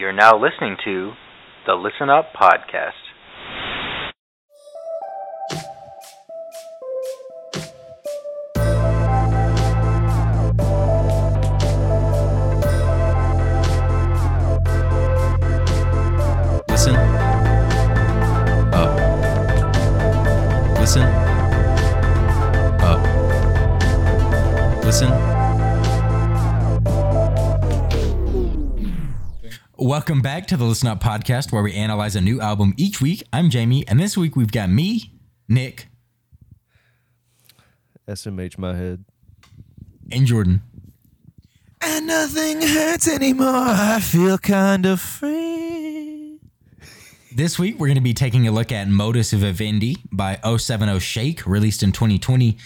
You're now listening to the Listen Up Podcast. Welcome back to the Listen Up podcast where we analyze a new album each week. I'm Jamie, and this week we've got me, Nick, SMH my head. and Jordan. And nothing hurts anymore. I feel kind of free. This week, we're going to be taking a look at Modus Vivendi by 070 Shake, released in 2020.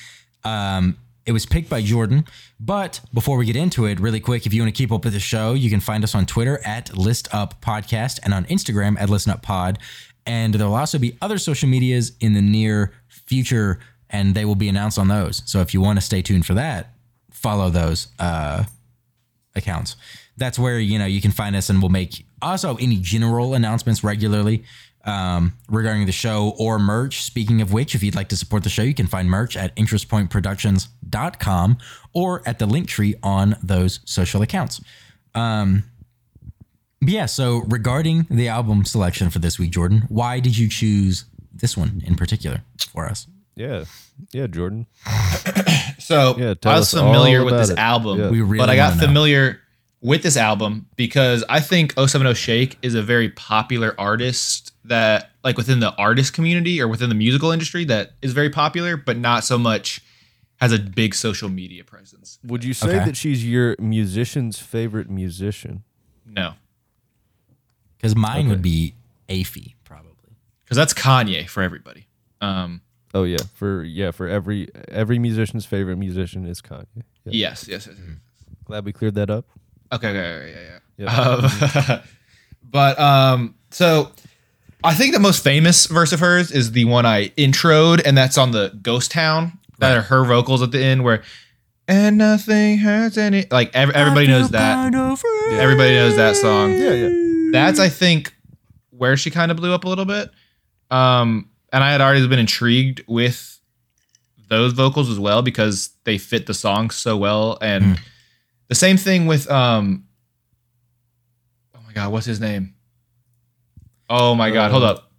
Um, it was picked by Jordan. But before we get into it, really quick, if you want to keep up with the show, you can find us on Twitter at List Up Podcast and on Instagram at Listen Up Pod. And there will also be other social medias in the near future, and they will be announced on those. So if you want to stay tuned for that, follow those. Uh, accounts. That's where you know you can find us, and we'll make also any general announcements regularly um, regarding the show or merch. Speaking of which, if you'd like to support the show, you can find merch at interestpointproductions.com or at the link tree on those social accounts. Um, but yeah, so regarding the album selection for this week, Jordan, why did you choose this one in particular for us? Yeah. Yeah, Jordan. So Yeah, I was familiar with this it. album, Yeah. We really but I got wanna know. familiar with this album because I think 070 Shake is a very popular artist that, like within the artist community or within the musical industry, that is very popular, but not so much has a big social media presence. Would you say Okay. that she's your musician's favorite musician? No, Because mine Okay. would be Afy, probably. because that's Kanye for everybody. Um, Oh yeah, for yeah, for every every musician's favorite musician is Kanye. Yeah. yes, yes, yes. Glad we cleared that up. Okay, okay, okay, yeah, yeah. Yeah. Um, but um, so I think the most famous verse of hers is the one I introed, and that's on the Ghost Town. That are her vocals at the end, where and nothing hurts any. Like ev- everybody knows that. Everybody knows that song. Yeah, yeah. That's I think where she kind of blew up a little bit. Um, and I had already been intrigued with those vocals as well because they fit the song so well. And the same thing with um, oh my god, what's his name? Oh my god, hold up,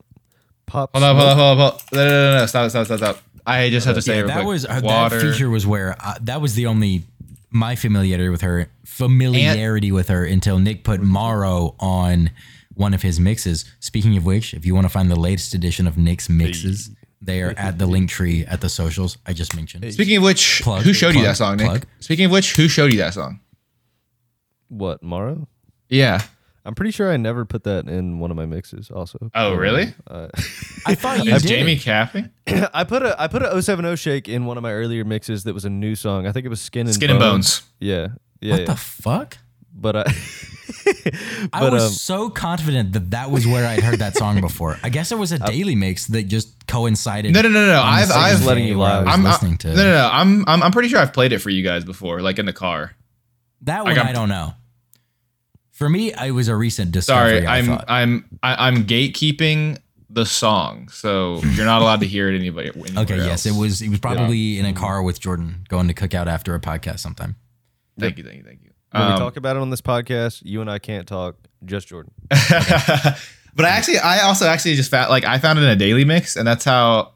Pop. hold up, hold up, hold up, hold up. No, no, no, no, stop, stop, stop, stop. I just have to say yeah, that quick. was uh, water. that feature was where uh, that was the only my familiarity with her familiarity with her until Nick put Morrow on one of his mixes. Speaking of which, if you want to find the latest edition of Nick's mixes, they are at the link tree at the socials I just mentioned. Speaking of which, Plug, who showed you plug, that song, Nick? plug. Speaking of which, who showed you that song? What, Morrow? Yeah. I'm pretty sure I never put that in one of my mixes. Also. Oh, really? Uh, I thought you Is did. Jamie Caffey? I put a I put a 070 shake in one of my earlier mixes that was a new song. I think it was Skin and Skin and Bones. Yeah. Yeah. What yeah. the fuck? But I I was um, so confident that that was where I'd heard that song before. I guess it was a daily mix that just coincided. No, no, no, no. I've, I've, letting you lie. I'm, listening to no, no, no. I'm, I'm, I'm pretty sure I've played it for you guys before, like in the car. that one. got- I don't know. For me, it was a recent discovery. Sorry, I I'm, thought. I'm, I, I'm gatekeeping the song, so you're not allowed to hear it anybody. anywhere Okay, yes, it was. It was probably in a car with Jordan going to cook out after a podcast sometime. Thank you, thank you, thank you. When Um, we talk about it on this podcast, you and I can't talk. Just Jordan. but I actually, I also actually just found like I found it in a daily mix, and that's how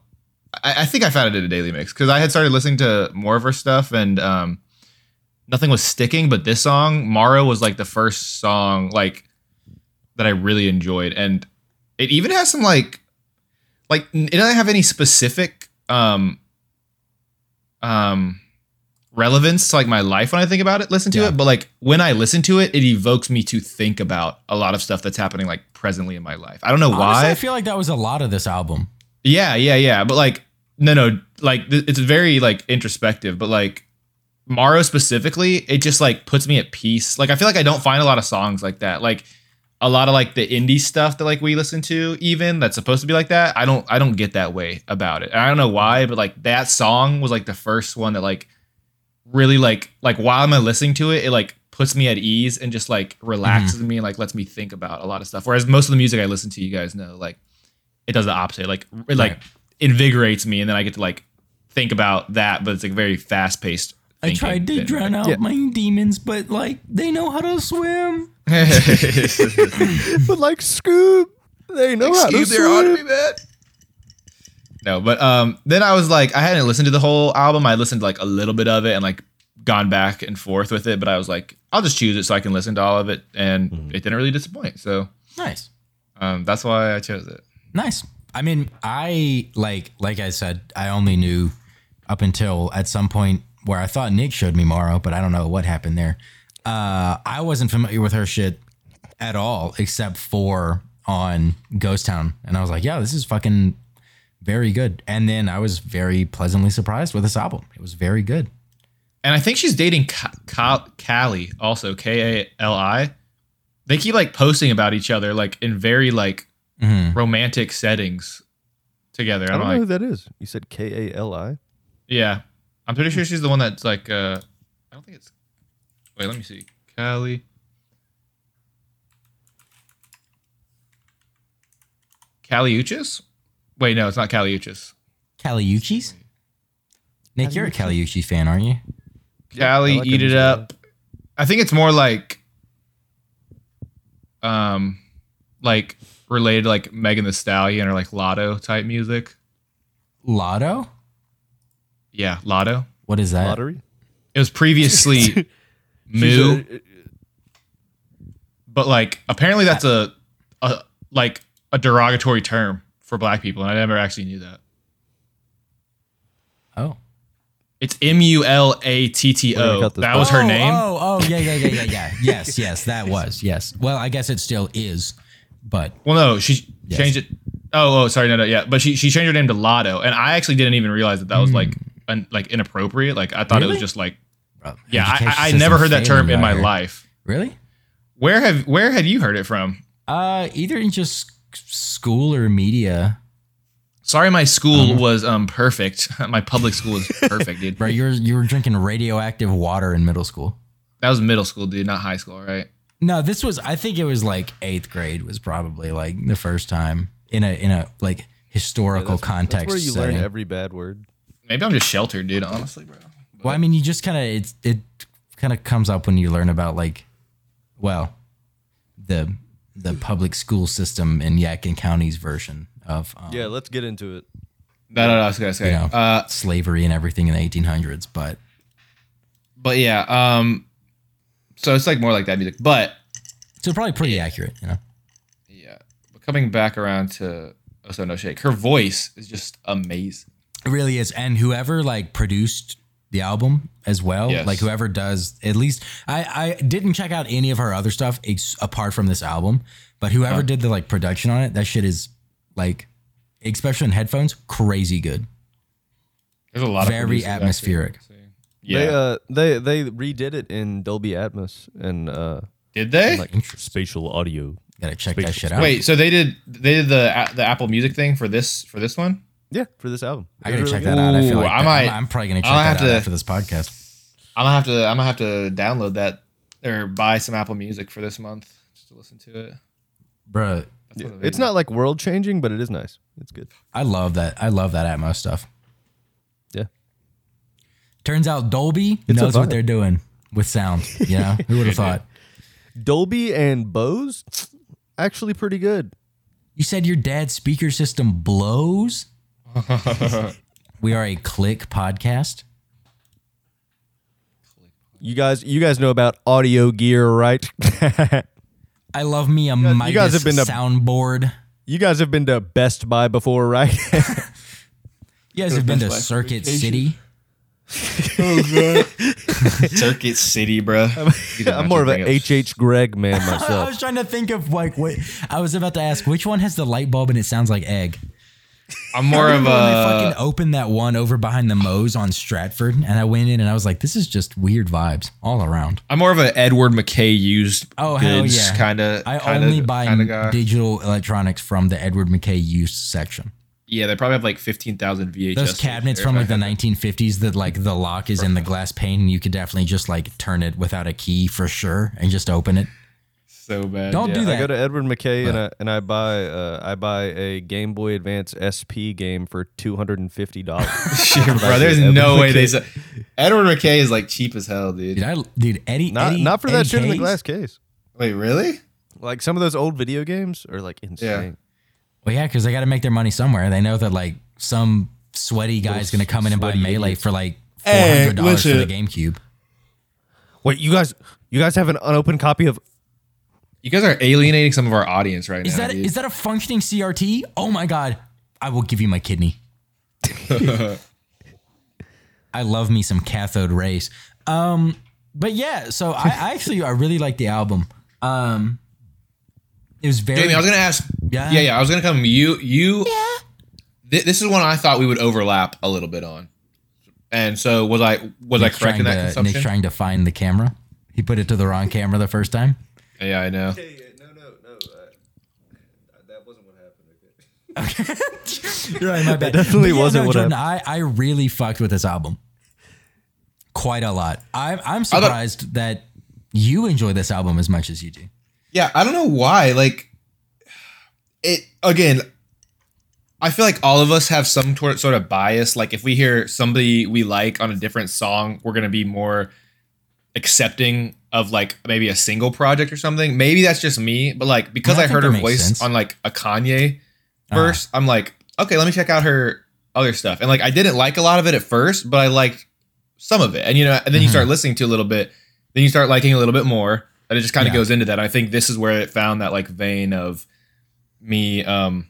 I, I think I found it in a daily mix because I had started listening to more of her stuff, and um, nothing was sticking. But this song, Morrow, was like the first song like that I really enjoyed, and it even has some like like it doesn't have any specific um um relevance to like my life when I think about it, listen to Yeah. it. But like when I listen to it, it evokes me to think about a lot of stuff that's happening like presently in my life. I don't know Honestly, why. I feel like that was a lot of this album. yeah, yeah, yeah. But like, no, no, like th- it's very like introspective, but like Morrow specifically, it just like puts me at peace. Like I feel like I don't find a lot of songs like that. Like a lot of like the indie stuff that like we listen to even that's supposed to be like that. I don't I don't get that way about it. And I don't know why, but like that song was like the first one that like really like like while I'm listening to it, it like puts me at ease and just like relaxes mm-hmm. me and like lets me think about a lot of stuff. Whereas most of the music I listen to, you guys know, like it does the opposite. Like it like Right. invigorates me, and then I get to like think about that. But it's like very fast paced. I tried to drown out Yeah. my demons, but like they know how to swim. but like Scoob, they know how to Excuse their honor, swim. man. No, but um, then I was like, I hadn't listened to the whole album. I listened to like a little bit of it and like gone back and forth with it. But I was like, I'll just choose it so I can listen to all of it, and it didn't really disappoint. So Nice. um, that's why I chose it. Nice. I mean, I like like I said, I only knew up until at some point where I thought Nick showed me Morrow, but I don't know what happened there. Uh, I wasn't familiar with her shit at all, except for on Ghost Town, and I was like, yeah, this is fucking very good. And then I was very pleasantly surprised with this album. It was very good. And I think she's dating Ka- Ka- Kali also, K A L I. They keep like posting about each other like in very like Mhm. romantic settings together. I I'm don't know who that is. You said K A L I. yeah, I'm pretty sure she's the one that's like. uh I don't think it's. Wait, let me see. Kali. Caliuchis? Wait, no, it's not Kali Uchis. Caliuchis? Nick, you're a Kali Uchis fan, aren't you? Callie, I like eat it music a lot. up. I think it's more like, um, like related to like Megan Thee Stallion or like Latto type music. Latto? Yeah, Latto. What is that? Lottery. It was previously Moo, a- but like apparently that's a, a like a derogatory term for black people, and I never actually knew that. Oh. It's M U L A T T We're gonna O. cut this That was her Oh, name. Oh, oh, yeah, yeah, yeah, yeah, yeah. yes, yes, that was. Yes. Well, I guess it still is, but Well, no, she Yes. changed it. Oh, oh, sorry, no, no, yeah, but she she changed her name to Latto, and I actually didn't even realize that that was like un, like inappropriate. Like I thought it was Hmm. Just like bro, yeah, I, I, I never heard that term in my life. Really? Where have where had you heard it from? Uh, either in just school or media. Sorry, my school Uh-huh. was um perfect. my public school was perfect, dude. Bro, you were you were drinking radioactive water in middle school. That was middle school, dude, not high school, right? No, this was. I think it was like eighth grade was probably like the first time in a in a like historical that's, context That's where you setting. learn every bad word. Maybe I'm just sheltered, dude. Honestly, bro. Well, I mean, you just kind of it it kind of comes up when you learn about like, well, the the public school system in Yadkin County's version of um, Yeah, let's get into it. No, no, no. I was gonna say. You know. Uh, slavery and everything in the 1800s. But but yeah. Um. So it's like more like that music, but so probably pretty accurate, you know. yeah. But coming back around to Also No Shake, her voice is just amazing. It really is. And whoever like produced the album as well, Yes. like whoever does at least I I didn't check out any of her other stuff ex- apart from this album, but whoever Uh-huh. did the like production on it, that shit is like especially in headphones, crazy good. There's a lot Very of producers, atmospheric. Yeah. They uh they they redid it in Dolby Atmos and uh Did they? like spatial audio. Gotta check that shit out. Wait, so they did they did the the Apple Music thing for this for this one? Yeah, for this album. I It gotta was check really that out. I feel Ooh, like I might, I'm, I'm probably gonna check I'll that have out to- after this podcast. I'm gonna have to I'm gonna have to download that or buy some Apple Music for this month just to listen to it. Bruh, That's good. what it It's not like world changing, but it is nice. It's good. I love that. I love that Atmos stuff. Yeah. Turns out Dolby It's knows what they're doing with sound. You know, who would have thought? Dolby and Bose, actually pretty good. You said your dad's speaker system blows. we are a click podcast. You guys, you guys know about audio gear, right? I love me a guys- Midas you guys have been to- soundboard. you guys have been to Best Buy before, right? You guys have been to Best Buy Circuit vacation. City. Oh, Circuit City, bro. I'm more of an HH Gregg man myself. I myself. was trying to think of like what I was about to ask. Which one has the light bulb and it sounds like egg? I'm more of remember when they a fucking opened that one over behind the Moe's on Stratford, and I went in and I was like, "This is just weird vibes all around." I'm more of an Edward McKay used Oh hell goods yeah! kind of I kinda, only buy digital electronics from the Edward McKay used section. Yeah, they probably have like fifteen thousand VHS. Those cabinets from like the 1950s that like the lock is in the glass pane and you could definitely just like turn it without a key for sure and just open it. So bad. Don't do that. I go to Edward McKay and I and I buy uh, I buy a Game Boy Advance SP game for two hundred and fifty dollars. Bro, there's no way they. Said, Edward McKay is like cheap as hell, dude. Dude, I, dude Eddie, not Eddie, not for that shit in the glass case. Wait, really? Like some of those old video games are like insane. Well, yeah, because they got to make their money somewhere. They know that like some sweaty guy is going to come in and buy Melee idiots. for like four Hey, hundred dollars for the listen. GameCube. Wait, you guys you guys have an unopened copy of You guys are alienating some of our audience right Is now. that dude. is that a functioning CRT? Oh my god, I will give you my kidney. I love me some cathode rays. Um, but yeah, so I, I actually I really like the album. Um, it was very. Jamie, I was gonna ask. Yeah. Yeah, yeah. I was gonna come. You, you. Th- this is one I thought we would overlap a little bit on. And so was I? Was Nick's I correct in that to, consumption? Nick's trying to find the camera. He put it to the wrong camera the first time. Yeah, I know. No, no, no. that wasn't what happened. Okay, Right, my bad. definitely But yeah, wasn't no, what Jordan, I, I really fucked with this album. Quite a lot. I'm I'm surprised that you enjoy this album as much as you do. Yeah, I don't know why. Like, it again. I feel like all of us have some tor- sort of bias. Like, if we hear somebody we like on a different song, we're gonna be more accepting of like maybe a single project or something. Maybe that's just me, but like because I I, heard her voice sense. on like a Kanye Uh-huh. verse, I'm like, okay, let me check out her other stuff. And like, I didn't like a lot of it at first, but I liked some of it. And you know, and then you Mhm. start listening to a little bit, then you start liking a little bit more, and it just kind of Yeah. goes into that. I think this is where it found that like vein of me um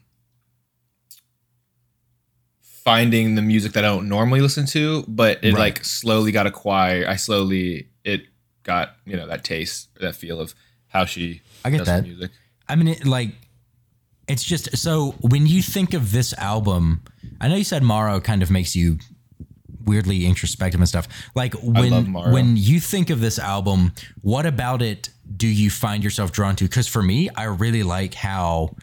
finding the music that I don't normally listen to, but it Right. like slowly got acquired. I slowly it got you know that taste, that feel of how she I get that. music. I mean, it, like, it's just so when you think of this album, I know you said Morrow kind of makes you weirdly introspective and stuff. Like when when you think of this album, what about it do you find yourself drawn to? Because for me, I really like how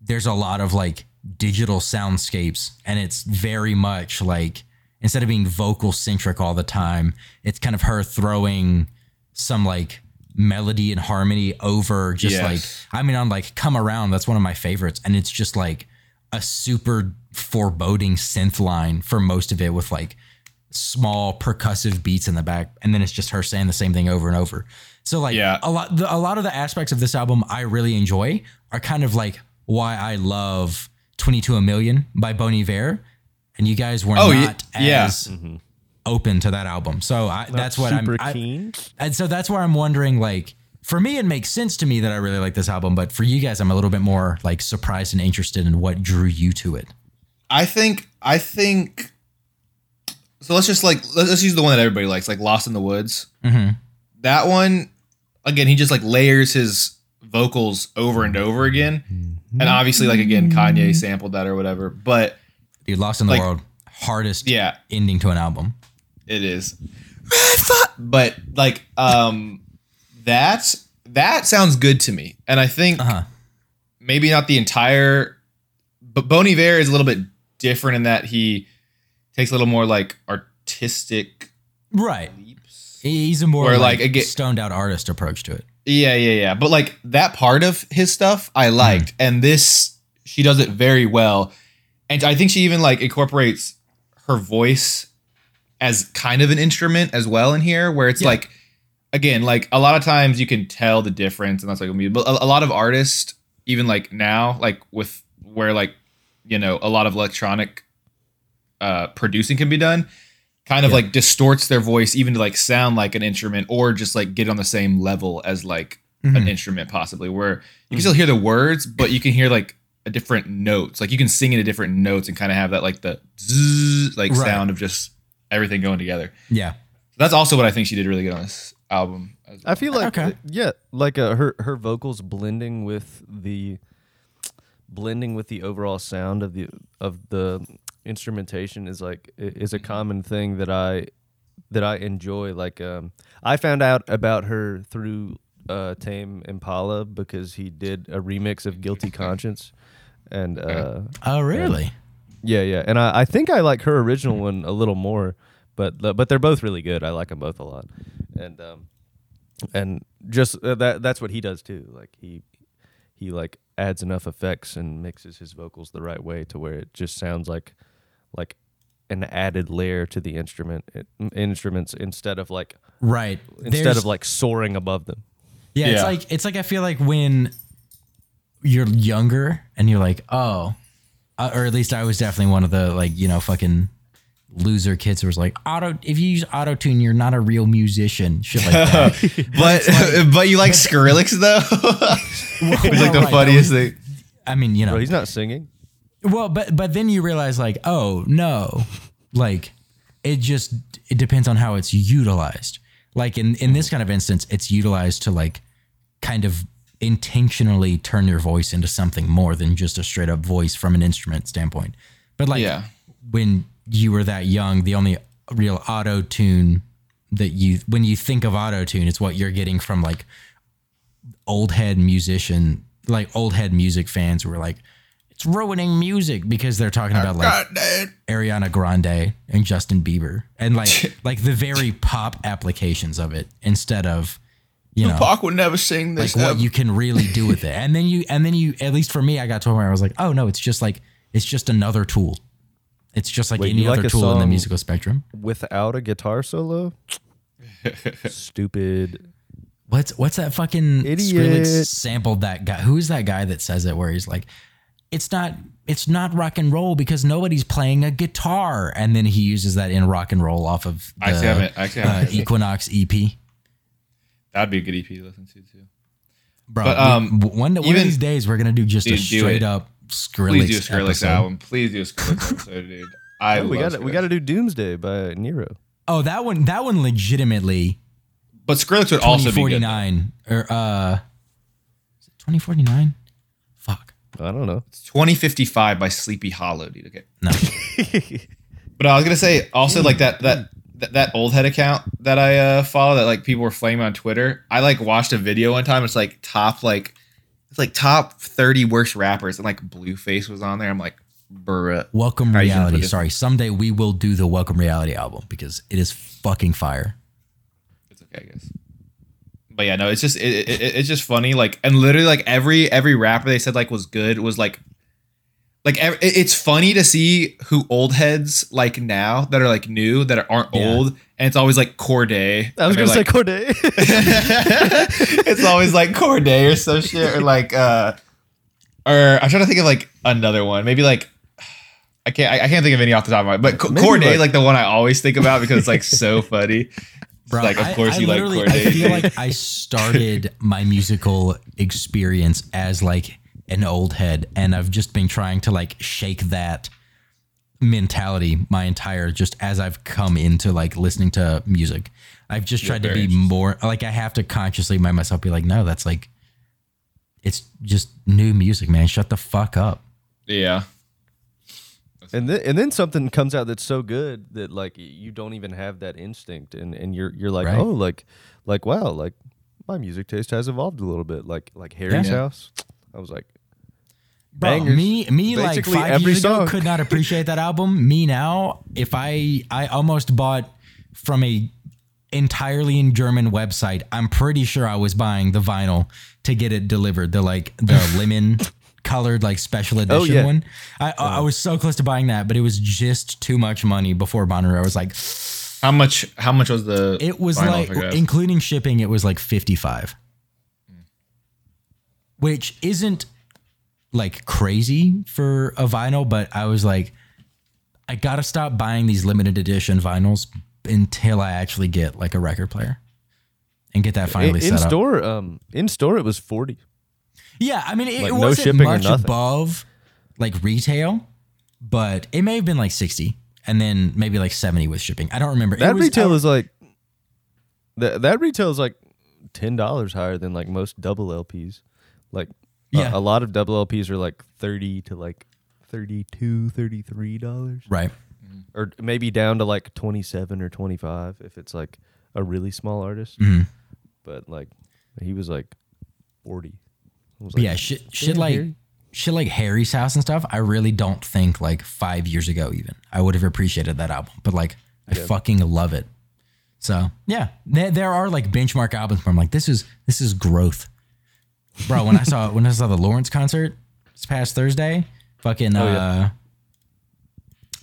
there's a lot of like digital soundscapes, and it's very much like instead of being vocal centric all the time, it's kind of her throwing some like melody and harmony over just Yes. like I mean on like come around that's one of my favorites and it's just like a super foreboding synth line for most of it with like small percussive beats in the back and then it's just her saying the same thing over and over so like Yeah. a lot the, a lot of the aspects of this album I really enjoy are kind of like why I love 22 a million by Bon Iver and you guys were oh, not yeah. as open to that album so I, that's what I'm super I- keen. and so that's where I'm wondering, like, for me, it makes sense to me that I really like this album, but for you guys, I'm a little bit more like surprised and interested in what drew you to it. I think I think so. Let's just like let's, let's use the one that everybody likes, like Lost in the Woods. Mm-hmm. That one, again, he just like layers his vocals over and over again, and obviously, like again, Kanye sampled that or whatever. But Dude, Lost in the Like- World, hardest yeah, ending to an album. it is. But like, um, that's that sounds good to me, and I think Uh huh. maybe not the entire but Bon Iver is a little bit different in that he takes a little more like artistic Right. leaps. He's a more Or, like, like, again- stoned out artist approach to it. Yeah, yeah, yeah. But like that part of his stuff I liked. And this she does it very well. And I think she even like incorporates her voice as kind of an instrument as well in here, where it's Yeah. like again, like a lot of times you can tell the difference, and that's like a. But a, a lot of artists, even like now, like with where like you know a lot of electronic uh, producing can be done, kind of Yeah. like distorts their voice even to like sound like an instrument, or just like get on the same level as like an Mhm. instrument, possibly where you can still hear the words, but you can hear like a different notes. Like you can sing into different notes and kind of have that like the zzz, like Right. sound of just everything going together. Yeah. That's also what I think she did really good on this album. as well. I feel like Okay. yeah, like uh, her her vocals blending with the blending with the overall sound of the of the instrumentation is like is a common thing that I that I enjoy. Like um, I found out about her through uh, Tame Impala because he did a remix of Guilty Conscience, and uh, Oh, really? Yeah, yeah, and I, I think I like her original one a little more, but but they're both really good. I like them both a lot, and um, and just uh, that that's what he does too. Like he he like adds enough effects and mixes his vocals the right way to where it just sounds like like an added layer to the instrument instruments instead of like Right. instead There's- of like soaring above them. Yeah, it's like it's like I feel like when you're younger and you're like, oh, uh, or at least I was definitely one of the like you know fucking loser kids who was like auto. If you use auto tune, you're not a real musician. Shit like that. But but you like Skrillex though? it's like the Right, funniest was- thing. I mean, you know, Bro, he's not singing. well, but but then you realize like, oh no, like it just it depends on how it's utilized. Like in in this kind of instance, it's utilized to like kind of intentionally turn your voice into something more than just a straight up voice from an instrument standpoint. But like Yeah. when you were that young, the only real auto tune that you when you think of auto tune, it's what you're getting from like old head musician, like old head music fans who are like, it's ruining music because they're talking about like Ariana Grande and Justin Bieber and like like the very pop applications of it instead of you know Pac would never sing this. like what you can really do with it. And then you and then you at least for me, I got to where I was like, oh no, it's just like it's just another tool. It's just like Wait, any you like other tool in the musical spectrum. Without a guitar solo? Stupid. What's what's that fucking Idiot. Skrillex sampled that guy? Who's that guy that says it where he's like, it's not it's not rock and roll because nobody's playing a guitar, and then he uses that in rock and roll off of the I actually haven't- I actually uh, haven't. Equinox EP. That'd be a good EP to listen to too. Bro, But, um, w- one, one of these days we're gonna do just a Dude, do straight up Skrillex, Please do a Skrillex episode. album. Please do a Skrillex episode, dude. I Oh, we love got we Skrillex. got to do Doomsday by Nero. Oh, that one that one legitimately But Skrillex would also be good. 2049 or uh is it 2049? Fuck. I don't know. It's 2055 by Sleepy Hallow, dude. Okay. No. But I was gonna say also like that that that, that old head account that I uh, follow that like people were flaming on Twitter. I like watched a video one time. It's like top like it's like top 30 worst rappers and like Blueface was on there. I'm like, bruh. Welcome How you gonna Reality. Sorry, someday we will do the Welcome Reality album because it is fucking fire. It's okay, I guess. But yeah, no, it's just it, it- it's just funny. Like, and literally, like every every rapper they said like was good was like, like it's funny to see who old heads like now that are like new that aren't Yeah. old, and it's always like Cordae. I was gonna they're say Cordae. it's always like Cordae or some shit or like uh or I'm trying to think of like another one. Maybe like I can't I, I can't think of any off the top of my head. But Maybe Cordae like- like the one I always think about because it's like so funny. Bro, like, of course I you like Cordae. I feel like I started my musical experience as like an old head, and I've just been trying to like shake that mentality my entire just as I've come into like listening to music. I've just tried to be more like I have to consciously mind myself be like, no, that's like it's just new music, man. Shut the fuck up. Yeah. and then and then something comes out that's so good that like you don't even have that instinct, and and you're you're like, Right. oh, like like wow, like my music taste has evolved a little bit. Like like Harry's Yeah. house. I was like, Bro, Bangers. me, me, like five every years ago, could not appreciate that album. Me now, if I, I almost bought from a entirely in German website. I'm pretty sure I was buying the vinyl to get it delivered. The like the lemon colored like special oh, edition yeah. one. I I was so close to buying that, but it was just too much money before Bonnaroo. I was like, How much? How much was the? it was vinyl, like including shipping, it was like 55. Mm. Which isn't like crazy for a vinyl, but I was like, I gotta stop buying these limited edition vinyls until I actually get like a record player and get that finally in, in set up. store, um, in store it was forty. Yeah, I mean, it, Like, it wasn't shipping much above like retail, but it may have been like 60 and then maybe like 70 with shipping. I don't remember. It That was- retail I- is like that. That retail is like ten dollars higher than like most double LPs. Like a- Yeah. a, lot of double LPs are like thirty to like 32 33 dollars, right. or maybe down to like twenty seven or twenty five if it's like a really small artist. Mhm. But like he was like forty. Was But yeah, shit, shit like Harry. shit like Harry's House and stuff, I really don't think like five years ago even I would have appreciated that album. But like I fucking love it. So yeah, there, there are like benchmark albums where I'm like, this is this is growth, bro. When I saw when I saw the Lawrence concert this past Thursday, fucking Oh, yeah. uh,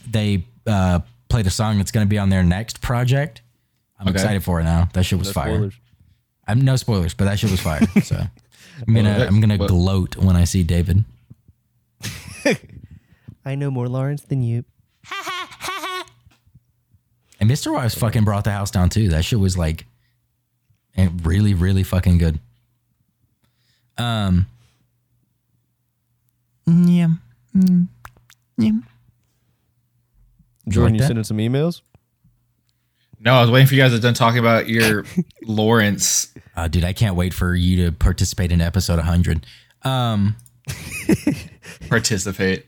they uh played a song that's gonna be on their next project. I'm Okay. excited for it now. That shit was No fire. spoilers. I'm no spoilers, but that shit was fire. So I'm gonna I'm gonna What- gloat when I see David. I know more Lawrence than you. And Mr. Wise fucking brought the house down too. That shit was like eh, really, really fucking good. Um Yeah. Mm, yeah. Jordan, like you that? sending some emails? No, I was waiting for you guys to done talking about your Lawrence. Uh, dude, I can't wait for you to participate in episode 100. Um, Participate.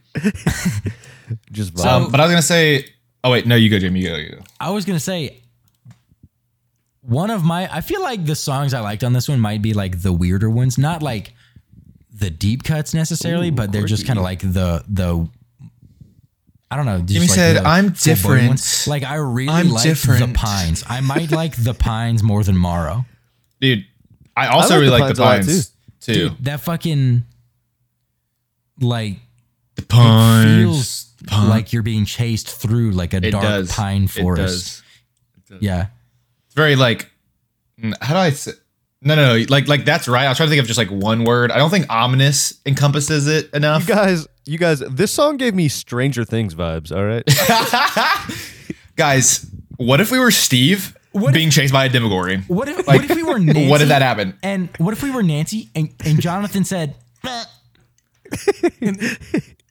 Just So- Um, but I was gonna say. Oh wait, no, you go, Jimmy. You go. You go. I was gonna say one of my. I feel like the songs I liked on this one might be like the weirder ones, not like the deep cuts necessarily, Ooh, but they're just kind of like the the. I don't know. Jimmy like said, the "I'm full-blown different. Like I really I'm like the. Pines. I might like the Pines more than Morrow. Dude, I also like really the like the Pines a Pines too. Dude, that fucking like The it Pines. feels like you're being chased through like a It dark does. pine It forest. does. Yeah. It's very like. mm, How do I say? No, no, no. Like, like that's right. I was trying to think of just like one word. I don't think ominous encompasses it enough. you guys, you guys, this song gave me Stranger Things vibes. All right, Guys, what if we were Steve What if- being chased by a Demogorgon? What if Like, what if we were Nancy? What did that happen? And what if we were Nancy and, and Jonathan said,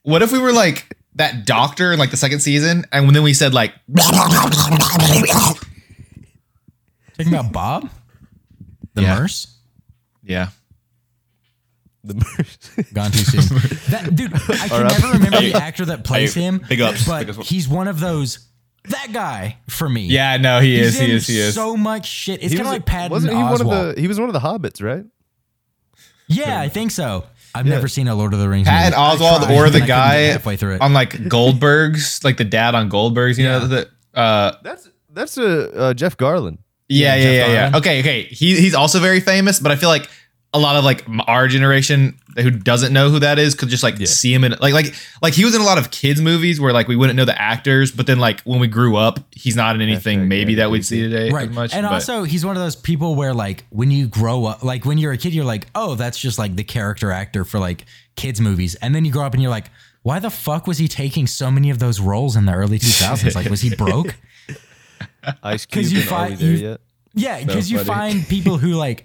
What if we were like that doctor in like the second season, and then we said like, talking about Bob? The Yeah. nurse? yeah, the, Gone too soon. That dude, I can never remember the actor that plays Hey, him. big ups, But big ups. he's one of those that guy for me. yeah. No, he He's is. He in is. He is. so much shit. It's kind of like Patton wasn't he Oswalt. one of the? He was one of the hobbits, right? yeah, I think so. I've never seen a Lord of the Rings. Patton movie. I Oswalt tried, or and the couldn't get guy halfway through it. on like Goldberg's, like the dad on Goldberg's. You know Yeah. that. Uh, That's that's a uh, Jeff Garlin. Yeah, Yeah, yeah, yeah, yeah. Okay, okay. He he's also very famous, but I feel like a lot of like our generation who doesn't know who that is could just like Yeah. see him in like like like he was in a lot of kids movies where like we wouldn't know the actors, but then like when we grew up, he's not in anything Hashtag maybe that we'd see today right as much. and but- also he's one of those people where like when you grow up like when you're a kid you're like oh that's just like the character actor for like kids movies and then you grow up and you're like why the fuck was he taking so many of those roles in the early 2000s like was he broke Ice 'Cause Cube you and fi- Are we there you- yet? yeah because you find people who like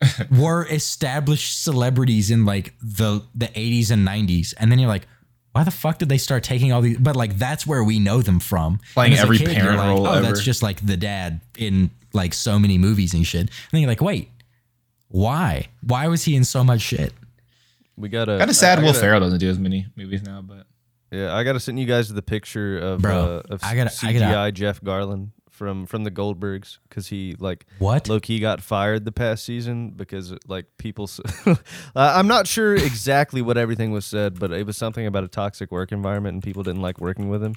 were established celebrities in like the the 80s and 90s and then you're like why the fuck did they start taking all these? But like that's where we know them from. Playing And as a every kid, you're parent like, role oh that's just like the dad in like so many movies and shit. And then you're like wait why? Why was he in so much shit? We got a kind of sad I- I Will Ferrell doesn't do as many movies now, but Yeah, I gotta send you guys the picture of Bro, uh, of I gotta- I CGI gotta- Jeff Garlin from from the Goldbergs because he like What? low key got fired the past season because like people. s- uh, I'm not sure exactly what everything was said, but it was something about a toxic work environment and people didn't like working with him.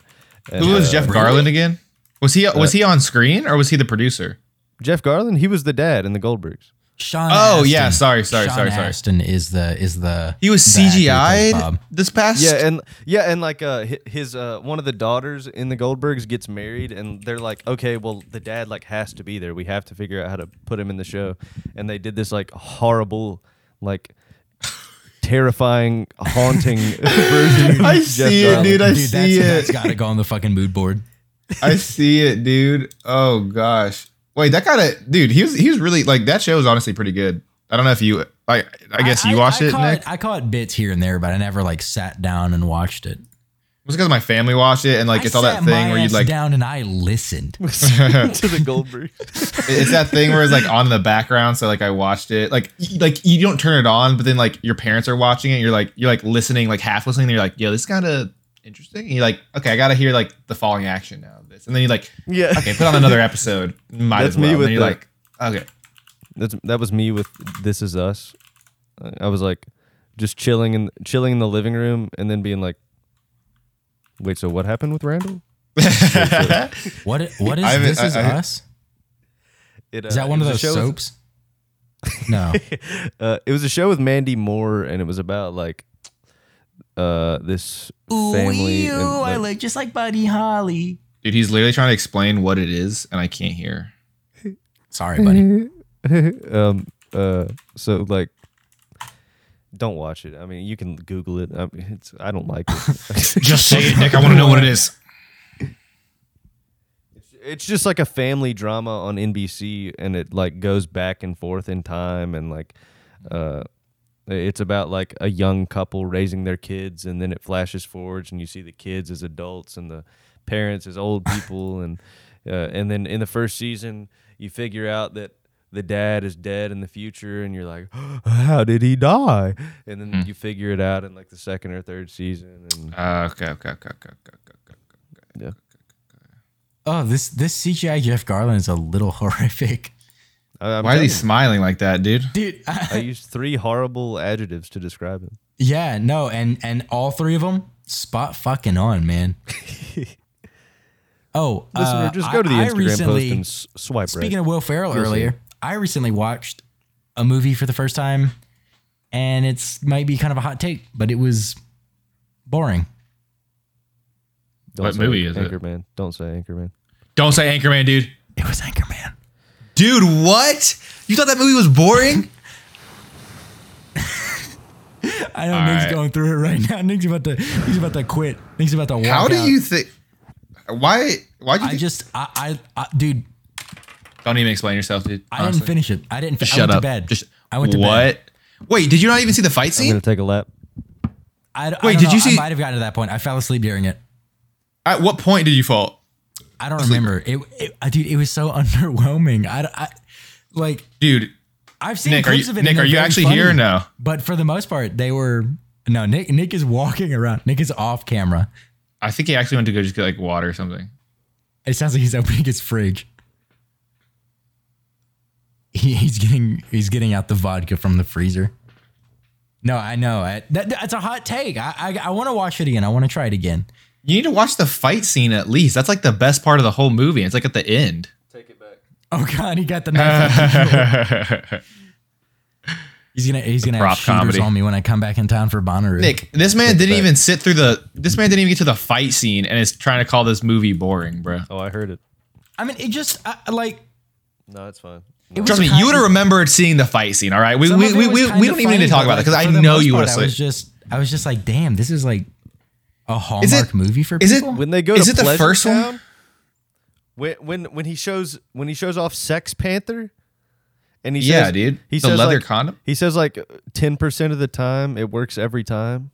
And, who was uh, Jeff Garlin again? Was he was he on screen or was he the producer? Jeff Garlin, he was the dad in the Goldbergs. Sean Oh, Astin. yeah, sorry, sorry, Sean sorry, sorry. Astin is the is the He was the actor who plays CGI'd this past. Yeah, and yeah, and like uh, his uh, one of the daughters in the Goldbergs gets married, and they're like, okay, well, the dad like has to be there. We have to figure out how to put him in the show, and they did this like horrible, like terrifying, haunting version. of I Jeff see it, Garlin. dude. I Dude, see that's, it. That's got to go on the fucking mood board. I see it, dude. Oh gosh. Wait, that kind of dude. He was he was really like that show was honestly pretty good. I don't know if you, I, I guess you watched I it, caught, Nick. I caught bits here and there, but I never like sat down and watched it. It was because my family watched it, and like I it's all that thing where you like, down and I listened. to the Goldbergs. it's that thing where it's like on in the background. So like I watched it, like like you don't turn it on, but then like your parents are watching it. And you're like you're like listening, like half listening. And you're like, yo, this kind of interesting. And you're like, okay, I gotta hear like the falling action now of this, and then you like, Yeah, okay, put on another episode. Might That's as well. me with then you're the- like, okay. That's that was me with This Is Us. Uh, I was like, just chilling in chilling in the living room and then being like, "Wait, so what happened with Randall?" What? What is I haven't- this? Is I- I- us? It, Is uh, that one of was those show with- soaps? No. uh, it was a show with Mandy Moore, and it was about like uh this family. and, like- look just like Buddy Holly. Dude, he's literally trying to explain what it is, and I can't hear. Sorry, buddy. um uh so like don't watch it i mean you can google it I, mean, it's, I don't like it Just say it, Nick. I want to know what it is. it's just like a family drama on nbc and it like goes back and forth in time and like uh it's about like a young couple raising their kids and then it flashes forwards and you see the kids as adults and the parents as old people and uh, and then in the first season you figure out that the dad is dead in the future and you're like how did he die and then you figure it out in like the second or third season and Uh, okay, okay, okay, okay, okay, okay, okay. yeah Oh, this this CGI Jeff Garlin is a little horrific, I, I'm Why are he smiling like that, dude? dude. I used three horrible adjectives to describe him yeah, no, and and all three of them spot fucking on, man. Oh, Listener, uh, just go to the I- I Instagram recently- post and s- swipe Speaking right. of Will Ferrell You'll earlier. I recently watched a movie for the first time, and it's might be kind of a hot take, but it was boring. Don't What say movie is it? Anchorman. Don't say Anchorman. Don't say Anchorman, dude. It was Anchorman. Dude, what? You thought that movie was boring? I know All Nick's right. going through it right now. Nick's about to he's about to quit. Nick's about to walk How do out. you think? Why? Why'd you? I think- just I, I I dude, Don't even explain yourself, dude. I didn't honestly. finish it. I didn't. Just I shut went up. to bed. Just I went to bed. what? Wait, did you not even see the fight scene? I'm gonna take a lap. I, I Wait, don't did know. you see- I might have gotten to that point. I fell asleep during it. At what point did you fall? I don't remember. It, it uh, dude, it was so underwhelming. I, I like Dude, I've seen Nick, are clips you of it. Nick? and Are they're you very actually funny. here or no? But for the most part, they were no. Nick Nick is walking around. Nick is off camera. I think he actually went to go just get like water or something. It sounds like he's opening his fridge. He, he's getting he's getting out the vodka from the freezer. No, I know. I, that, that's a hot take. I I, I want to watch it again. I want to try it again. You need to watch the fight scene at least. That's like the best part of the whole movie. It's like at the end. Take it back. Oh God, he got the knife. he's gonna he's gonna have Prop shooters comedy. on me when I come back in town for Bonnaroo. Nick, this man didn't back. even sit through the. This man didn't even get to the fight scene, and is trying to call this movie boring, bro. Oh, I heard it. I mean, it just I, like No, it's fine. it Trust me, you would of- have remembered seeing the fight scene. All right, we we we, we, we don't even need to talk but, about it because I know you would have I was just I was just like, damn, this is like a hallmark movie for is it- people. When they go Is to it the Pleasure first one? When when when he shows when he shows off Sex Panther, and he Yeah, says, dude. He The says leather like, condom? He says like ten percent of the time it works every time.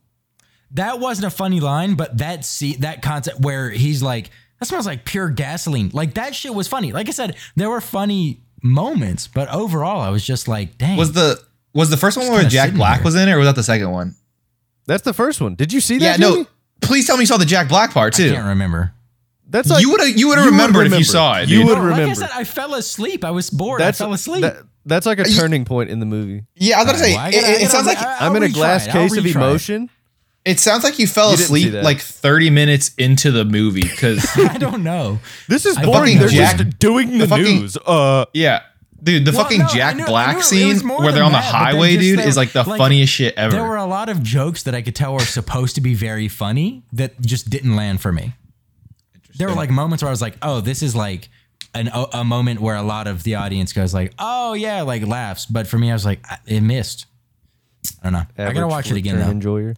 that wasn't a funny line, but that see that concept where he's like, that smells like pure gasoline. Like that shit was funny. Like I said, there were funny moments, but overall, I was just like, dang. Was the was the first one where Jack Black here. was in it, or was that the second one? That's the first one. Did you see that? Yeah, that? no. Please tell me you saw the Jack Black part too. I too. can't remember. That's like you would have you would have you would remembered if you saw it. You would No, like I said, I fell asleep. I was bored. that's I fell asleep. that- that's like a turning point in the movie. Yeah, I was gonna say Well, I it, gotta- I it gotta- sounds like I- I'm I'll in a retry glass it. I'll case of retry it. emotion. it sounds like you fell You didn't see asleep that. like 30 minutes into the movie because I don't know. This is I boring. fucking They're Jack- just doing the, the fucking- news. Uh, yeah. Dude, the Well, fucking no, I Jack knew- I Black knew it- it scene more where they're than on the that, but then highway, just dude, the- is like the like, funniest shit ever. There were a lot of jokes that I could tell were supposed to be very funny that just didn't land for me. There were like moments where I was like, "Oh, this is like an, a, a moment where a lot of the audience goes like, "Oh yeah," like laughs. But for me, I was like, I- "It missed." I don't know. I gotta average watch it again return though. Enjoyer.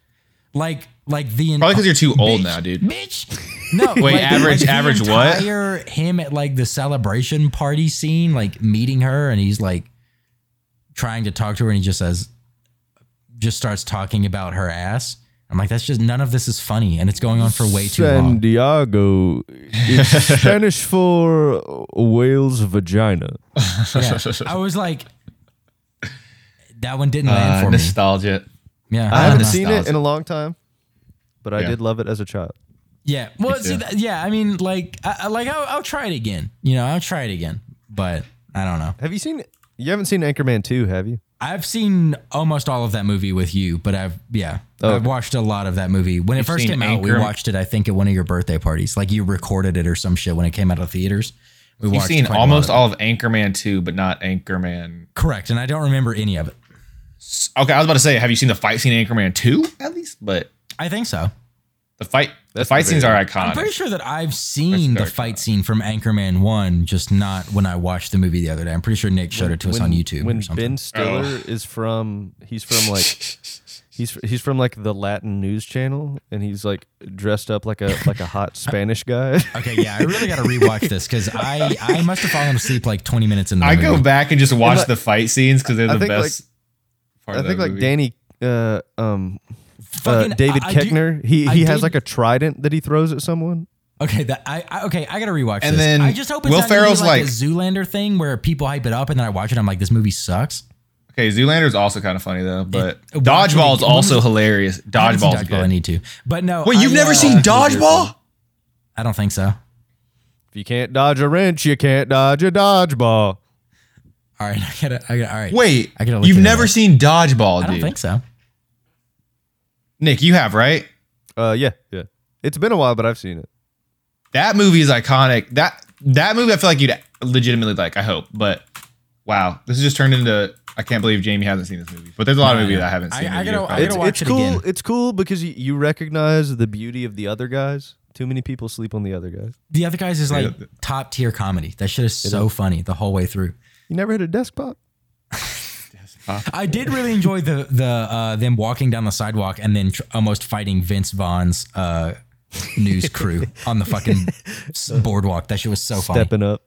Like, like the Probably because you're too old now, dude. Bitch. No. Wait, average- the average what? entire Him at like the celebration party scene, like meeting her, and he's like trying to talk to her, and he just says, just starts talking about her ass. I'm like, that's just none of this is funny, and it's going on for way too San long. Diego. It's Spanish for whale's vagina. Yeah. I was like, that one didn't land Uh, for me. nostalgia. Yeah, I don't haven't know. seen it in a long time, but I Yeah. did love it as a child. Yeah. Well, see, too. that, yeah. I mean, like, I, I- like I'll, I'll try it again. You know, I'll try it again, but I don't know. Have you seen? You haven't seen Anchorman two, have you? I've seen almost all of that movie with you, but I've yeah, Oh. I've watched a lot of that movie. When it You've first seen came out, we watched it. I think at one of your birthday parties, like you recorded it or some shit when it came out of theaters. We You've seen quite a lot almost of all of Anchorman 2, but not Anchorman. correct, and I don't remember any of it. Okay, I was about to say, have you seen the fight scene in Anchorman 2 at least? But I think so. The fight the fight scenes are iconic. I'm pretty sure that I've seen the dark fight scene from Anchorman One, just not when I watched the movie the other day. I'm pretty sure Nick showed it to us on YouTube When or something. Ben Stiller Oh. is from, he's from like, he's he's from like the Latin news channel, and he's like dressed up like a like a hot Spanish guy. okay, yeah, I really got to rewatch this because I I must have fallen asleep like 20 minutes in the I movie. go back and just watch like- the fight scenes because they're I the think, best part I of think that like movie. Danny, uh, um, uh, David I- I do- Koechner, he I he has did- like a trident that he throws at someone. Okay, that I, I okay, I gotta rewatch And this. then I just hope it's Will not Ferrell's like, a Zoolander thing where people hype it up and then I watch it. I'm like, this movie sucks. Okay, Zoolander is also kind of funny though, but It- Dodgeball is also was- hilarious. I haven't seen Dodgeball is Dodgeball. I need to, but no. Wait, you've I, never uh, seen Dodgeball? I don't think so. If you can't dodge a wrench, you can't dodge a dodgeball. All right, I gotta, I gotta. All right, Wait, I gotta look you've never up. seen Dodgeball, dude? I don't think so. Nick, you have right? Uh, yeah, yeah. It's been a while, but I've seen it. That movie is iconic. That that movie, I feel like you'd legitimately like. I hope, but wow, this has just turned into. I can't believe Jamie hasn't seen this movie, but there's a lot of movies no. I haven't seen. I that gotta- you're I probably- It's, watch it's it cool. again. It's cool because you, you recognize the beauty of the other guys. Too many people sleep on the other guys. The other guys is like Yeah. top tier comedy. That shit is so funny the whole way through. You never hit a desk pop? I did really enjoy the the uh, them walking down the sidewalk and then tr- almost fighting Vince Vaughn's uh, news crew on the fucking boardwalk. That shit was so funny. Stepping up.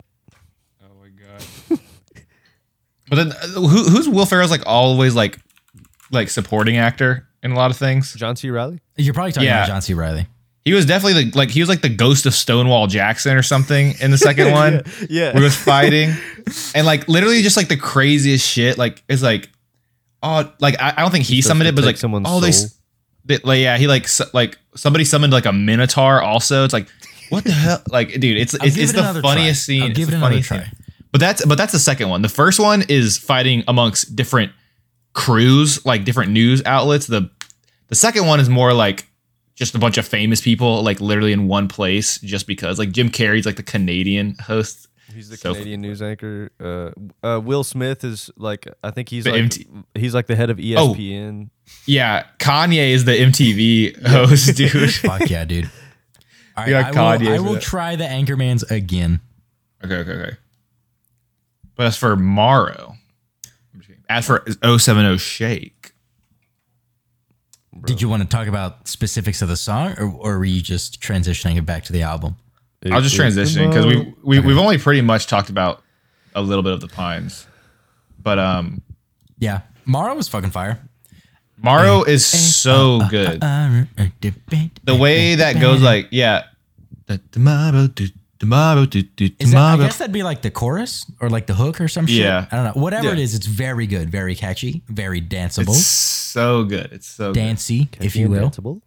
Oh my god. but then, uh, who, who's Will Ferrell's like always like like supporting actor in a lot of things? John C. Reilly? You're probably talking Yeah. about John C. Reilly. He was definitely the, like he was like the ghost of Stonewall Jackson or something in the second one. Yeah. where he was fighting and like literally just like the craziest shit. Like it's like oh like I, I don't think he Supposed summoned it, but like someone's oh they, soul. they like yeah he like su- like somebody summoned like a minotaur also. It's like what the hell like dude it's I'll it's, give it's it the another funniest try. scene. I'll It's give the it another funniest try. scene. But that's but that's the second one. The first one is fighting amongst different crews, like different news outlets. The the second one is more like just a bunch of famous people, like literally in one place, just because. Like Jim Carrey's like the Canadian host. He's the So- Canadian news anchor. Uh, uh, Will Smith is like I think he's like MT he's like the head of ESPN. Yeah, Kanye is the MTV host, dude. Fuck yeah, dude. All right, You I got will, Kanye I will try the Anchorman's again. okay, okay, okay. But as for Morrow, I'm just kidding. as for 070 Shake, Did you want to talk about specifics of the song, or, or were you just transitioning it back to the album? I was just transitioning because we, we we've only pretty much talked about a little bit of the Pines, but um, Yeah, Morrow was fucking fire. Morrow eh, is eh, so uh, uh, good. Uh, the The way that goes, like yeah, the tomorrow, the tomorrow, Is that, I tomorrow. guess that'd be like the chorus or like the hook or some shit. Yeah. I don't know. Whatever Yeah. it is, it's very good, very catchy, very danceable, It's so good. It's so good. dancey, if you will. Danceable.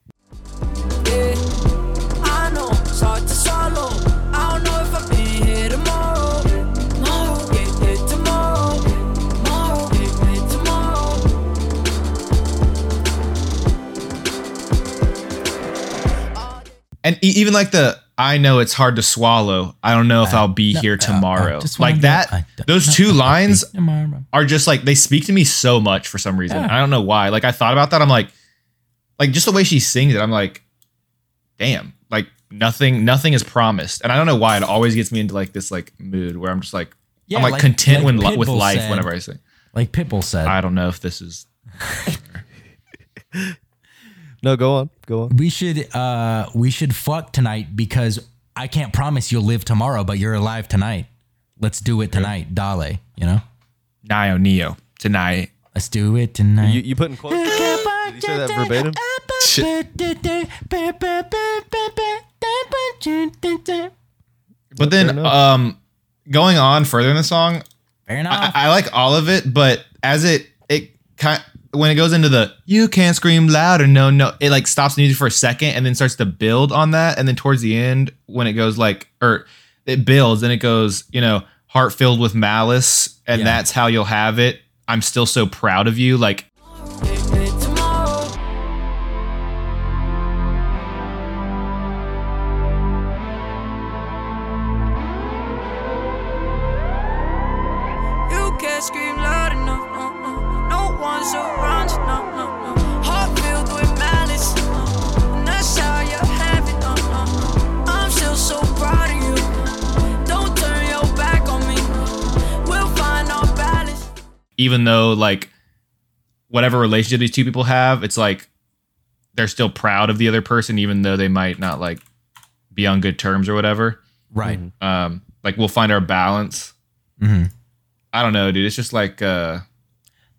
I know, it's hard to swallow. I don't know if I'll be here tomorrow. Tomorrow, yeah, yeah, tomorrow. Tomorrow, yeah, yeah, tomorrow. And e- even like the I know it's hard to swallow. I don't know if uh, I'll be here uh, uh, tomorrow. I just like that. Those two if I'll be lines are just like they speak to me so much for some reason. I don't know why. Like I thought about that. I'm like, like just the way she sings it. I'm like, damn. Like nothing, nothing is promised. And I don't know why. It always gets me into like this like mood where I'm just like, Yeah, I'm like, like- content like when with life said. whenever I sing. Like Pitbull said, I don't know if this is. No, go on, go on. we should uh we should fuck tonight because I can't promise you'll live tomorrow, but you're alive tonight. Let's do it tonight, Dale. You know, Nio Neo tonight. let's do it tonight. You you put in quotes. Did you say that verbatim? But then, um, going on further in the song, Fair I, enough. I like all of it, but as it it kind when it goes into the you can't scream louder, no, no, it like stops the music for a second and then starts to build on that, and then towards the end when it goes like or it builds and it goes, you know, heart filled with malice, and Yeah. that's how you'll have it. I'm still so proud of you. Like No you, no, no, no. Heart filled with malice, no. And that's how you have it, no, no, no. I'm still so proud of you. Don't turn your back on me. We'll find our balance. even though like whatever relationship these two people have, it's like they're still proud of the other person, even though they might not like be on good terms or whatever. Right. Um, like we'll find our balance. hmm I don't know, dude. It's just like uh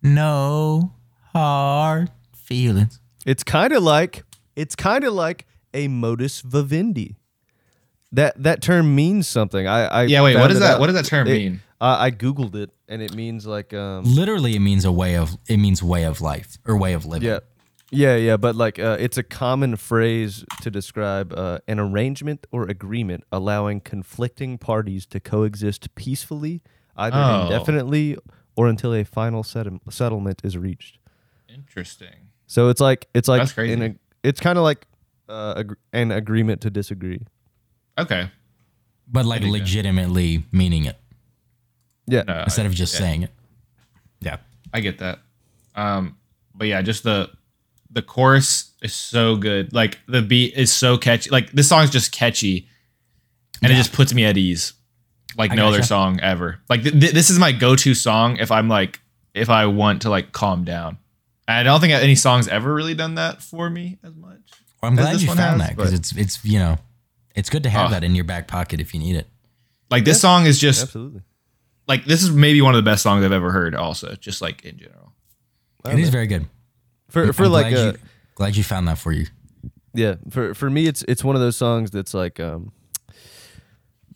No hard feelings. It's kind of like it's kind of like a modus vivendi. That that term means something. I, I Yeah, wait, what does that- out. what does that term It- mean? I I googled it and it means like um Literally, it means a way of it means way of life or way of living. yeah yeah yeah but like uh, it's a common phrase to describe uh, an arrangement or agreement allowing conflicting parties to coexist peacefully either Oh. indefinitely or until a final settle- settlement is reached. interesting. So it's like it's like That's crazy. an ag- it's kind of like uh, ag- an agreement to disagree. Okay. But like dig that. legitimately meaning it Yeah. No, instead of just yeah. saying it. Yeah. I get that. Um, but yeah, just the the chorus is so good. Like the beat is so catchy. Like this song's just catchy, and it just puts me at ease, like I no other song ever. Like th- th- this is my go to song if I'm like if I want to like calm down. And I don't think any song's ever really done that for me as much. Well, I'm As glad you found has, that because it's it's you know it's good to have Oh. that in your back pocket if you need it. Like this song is just Absolutely. like this is maybe one of the best songs I've ever heard. Also, just like in general. It is very good. For for I'm like glad a you, glad you found that for you. yeah for for me it's it's one of those songs that's like um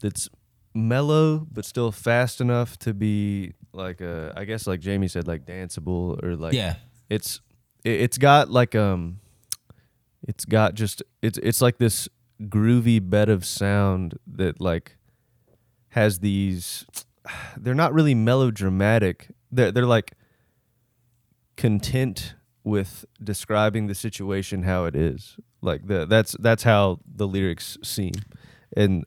that's mellow but still fast enough to be like uh I guess like Jamie said like danceable or like yeah. it's it, it's got like um it's got just it's it's like this groovy bed of sound that like has these they're not really melodramatic. They're, they're like content with describing the situation how it is. Like the that's that's how the lyrics seem. And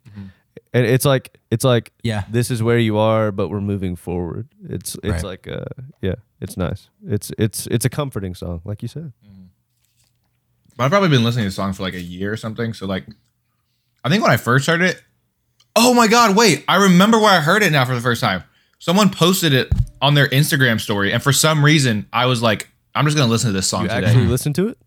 and it's like it's like Yeah. this is where you are but we're moving forward it's it's Right. like uh yeah it's nice it's it's it's a comforting song like you said But I've probably been listening to the song for like a year or something. So like, I think when I first heard it, oh my god, wait, I remember where I heard it now for the first time. Someone posted it on their Instagram story, and for some reason, I was like, I'm just gonna listen to this song you today, actually listen to it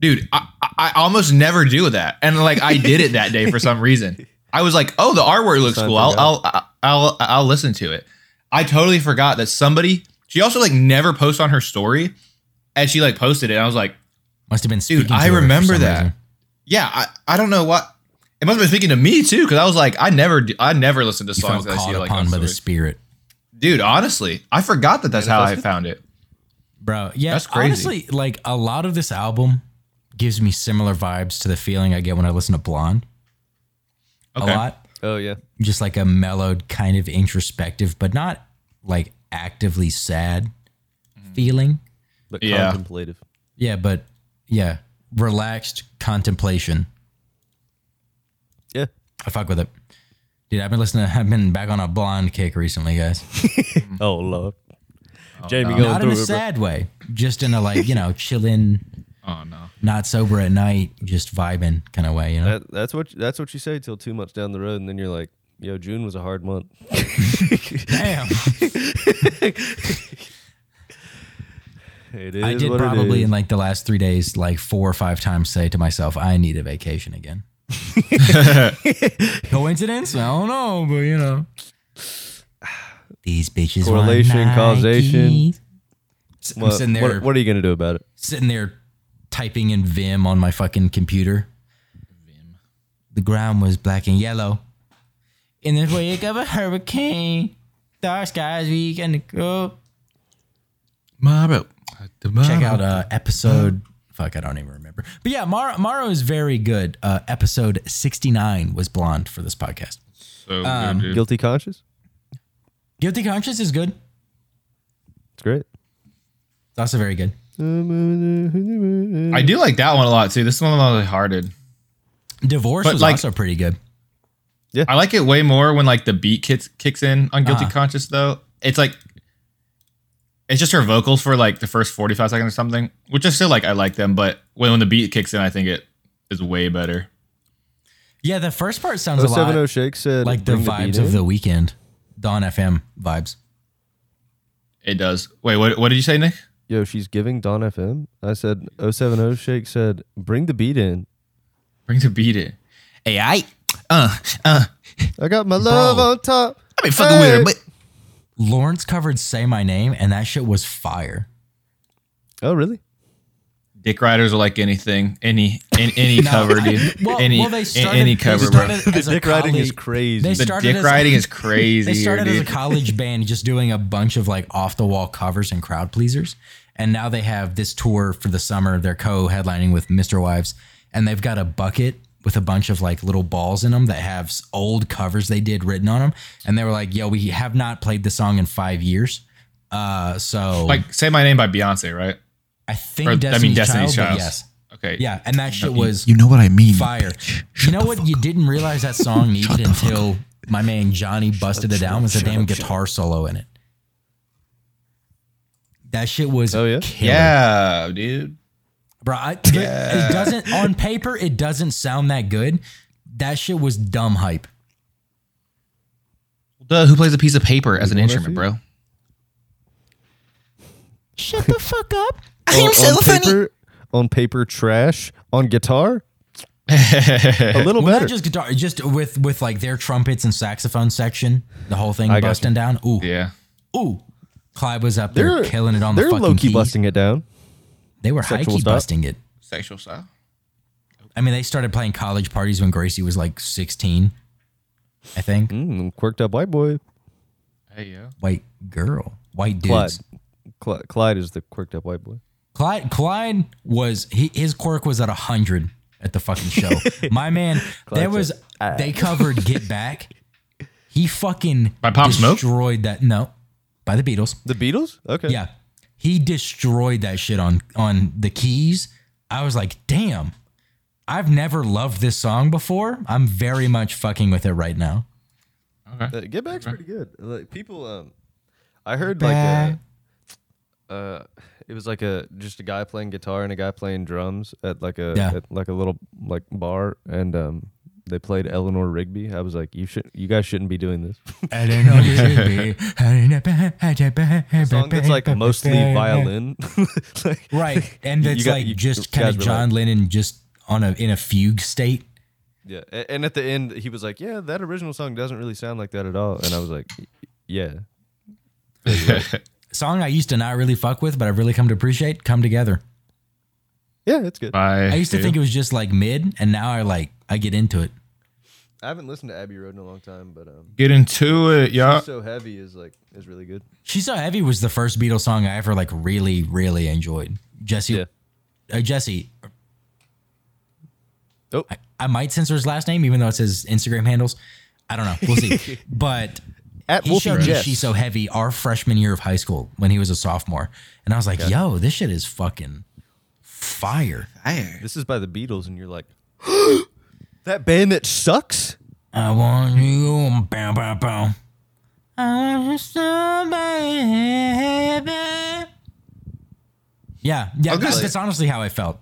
dude. I, I I almost never do that, and like I did it that day for some reason. I was like, oh, the artwork looks cool. I'll, forgot. I'll I'll I'll listen to it. I totally forgot that somebody. She also like never posts on her story, and she like posted it. And I was like, Must have been Dude, to I her for remember some that. reason. yeah, I, I don't know what. It must have been speaking to me too, because I was like, I never, I never listen to You songs felt that I see called like upon on by the spirit. Dude, honestly, I forgot that that's how I found it. Bro, yeah, That's crazy. honestly, like a lot of this album gives me similar vibes to the feeling I get when I listen to Blonde. Okay. A lot. oh yeah Just like a mellowed, kind of introspective, but not like actively sad feeling. but Yeah. contemplative Yeah, but yeah, relaxed contemplation. yeah I fuck with it. Dude, I've been listening. I've been back on a blonde kick recently, guys. oh lord oh, jamie no. going Not in a it bro. sad way, just in a like you know chilling, Oh no. Not sober at night, just vibing kind of way. You know, That, that's what that's what you say till two months down the road, and then you're like, "Yo, June was a hard month." damn. It is I did what probably is. in like the last three days, like four or five times, say to myself, "I need a vacation again." Coincidence? I don't know, but you know, these bitches. Correlation, causation. I'm What- sitting there, what, what are you gonna do about it? sitting there, typing in Vim on my fucking computer. Vim. The ground was black and yellow. In the wake of a hurricane, dark skies weekend to go. Check out uh, episode. Fuck, I don't even remember. But yeah, Mar- Morrow is very good. Uh, episode 69 was blonde for this podcast. So Um, good. Guilty conscious. Guilty Conscience is good. It's great. It's also very good. I do like that one a lot too. This one was hearted. Divorce But, was like- also pretty good. Yeah, I like it way more when like the beat kicks kicks in on Guilty Uh-huh. Conscious though. It's like it's just her vocals for like the first 45 seconds or something, which I still like I like them, but when, when the beat kicks in, I think it is way better. Yeah, the first part sounds a lot 070 Shake said like the "Bring beat vibes in." of the Weeknd. Dawn FM vibes. It does. Wait, what what did you say, Nick? Yo, she's giving Dawn FM. I said 070 Shake said bring the beat in. Bring the beat in. Hey, I uh uh I got my love on top. I mean fucking with her, but Lawrence covered "Say My Name" and that shit was fire. Oh, really? Dick Riders are like anything, any any, any No, cover, I- dude. well- any well, they a- started- any they cover, bro. started as a dick riding is college- crazy. They The started dick as- riding is crazy. They started here, as a college band just doing a bunch of like off the wall covers and crowd pleasers. And now they have this tour for the summer. They're co headlining with MisterWives. And they've got a bucket with a bunch of like little balls in them that have old covers they did written on them. And they were like, yo, we have not played the song in five years. Uh, so like "Say My Name" by Beyonce, right? I think Or, I Destiny's, mean, Destiny's Child, but Child. yes. Okay. Yeah. And that shit was You know what I mean? fire. You know what? You didn't realize that song needed until my man Johnny busted it down with a damn guitar solo in it. That shit was Oh, yeah? killer. Yeah, dude. bro. I, It doesn't on paper. It doesn't sound that good. That shit was dumb hype. Duh, who plays a piece of paper as an instrument, bro? Shut the fuck up. on, on paper, on paper trash. On guitar, a little Well, better. not just guitar, just with with like their trumpets and saxophone section, the whole thing I busting down. Ooh, Yeah. ooh. Clyde was up there they're killing it on the They're fucking low key keys. busting it down. They were high sexual key stuff. busting it. Sexual style. I mean, they started playing college parties when Gracie was like 16, I think. Mm, quirked up white boy. Hey, yeah. White girl, white Clyde. dudes. Cl- Clyde is the quirked up white boy. Clyde, Clyde was he, his quirk was at hundred at the fucking show. My man, there was said, they covered "Get Back." He fucking By Pop Smoke? destroyed that. No, by the Beatles. The Beatles? Okay. Yeah, he destroyed that shit on on the keys. I was like, damn. I've never loved this song before. I'm very much fucking with it right now. Uh, Get Back's pretty good. Like people, um, I heard like a, uh, it was like a just a guy playing guitar and a guy playing drums at like a Yeah. at like a little like bar, and um, they played Eleanor Rigby. I was like, you should, you guys shouldn't be doing this. I don't know. song that's like mostly violin. like, Right. And You it's got- like you- just guys kind of were John like- Lennon just on a in a fugue state. Yeah, a- and at the end he was like, "Yeah, that original song doesn't really sound like that at all," and I was like, "Yeah." Song I used to not really fuck with, but I've really come to appreciate. Come together. Yeah, it's good. I, I used to think it was just like mid, and now I like I get into it. I haven't listened to Abbey Road in a long time, but um, Get into it, y'all. She's so heavy is like is really good. She's So Heavy was the first Beatles song I ever like really, really enjoyed. Jesse, Yeah. uh, Jesse, Oh, I, I might censor his last name, even though it's his Instagram handles. I don't know. We'll see. but at he Wolfie showed me Jess. She's So Heavy our freshman year of high school when he was a sophomore. And I was like, yo, this shit is fucking fire. fire. This is by the Beatles, and you're like, that band that sucks. I want you. Bow, bow, bow. I want you so bad. Yeah, yeah. was That's, say- that's honestly how I felt.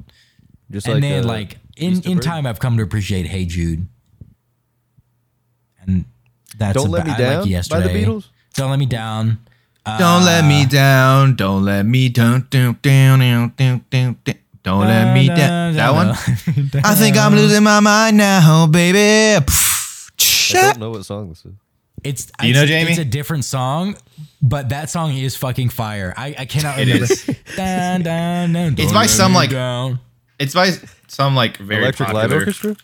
Just and like then, uh, like in in time, I've come to appreciate "Hey Jude," and that's Don't Let Me I Down like by the Beatles? Don't let me down. Don't let me down. Don't let me down. Down, down, down, down, down, down. Don't let me down. That one? I think I'm losing my mind now, baby. I don't know what song this is. It's Do you know, it's- Jamie? It's a different song, but that song is fucking fire. I, I cannot It remember. is. Dun, dun, dun, It's by some, like- down. It's by some like very Electric Light. Orchestra.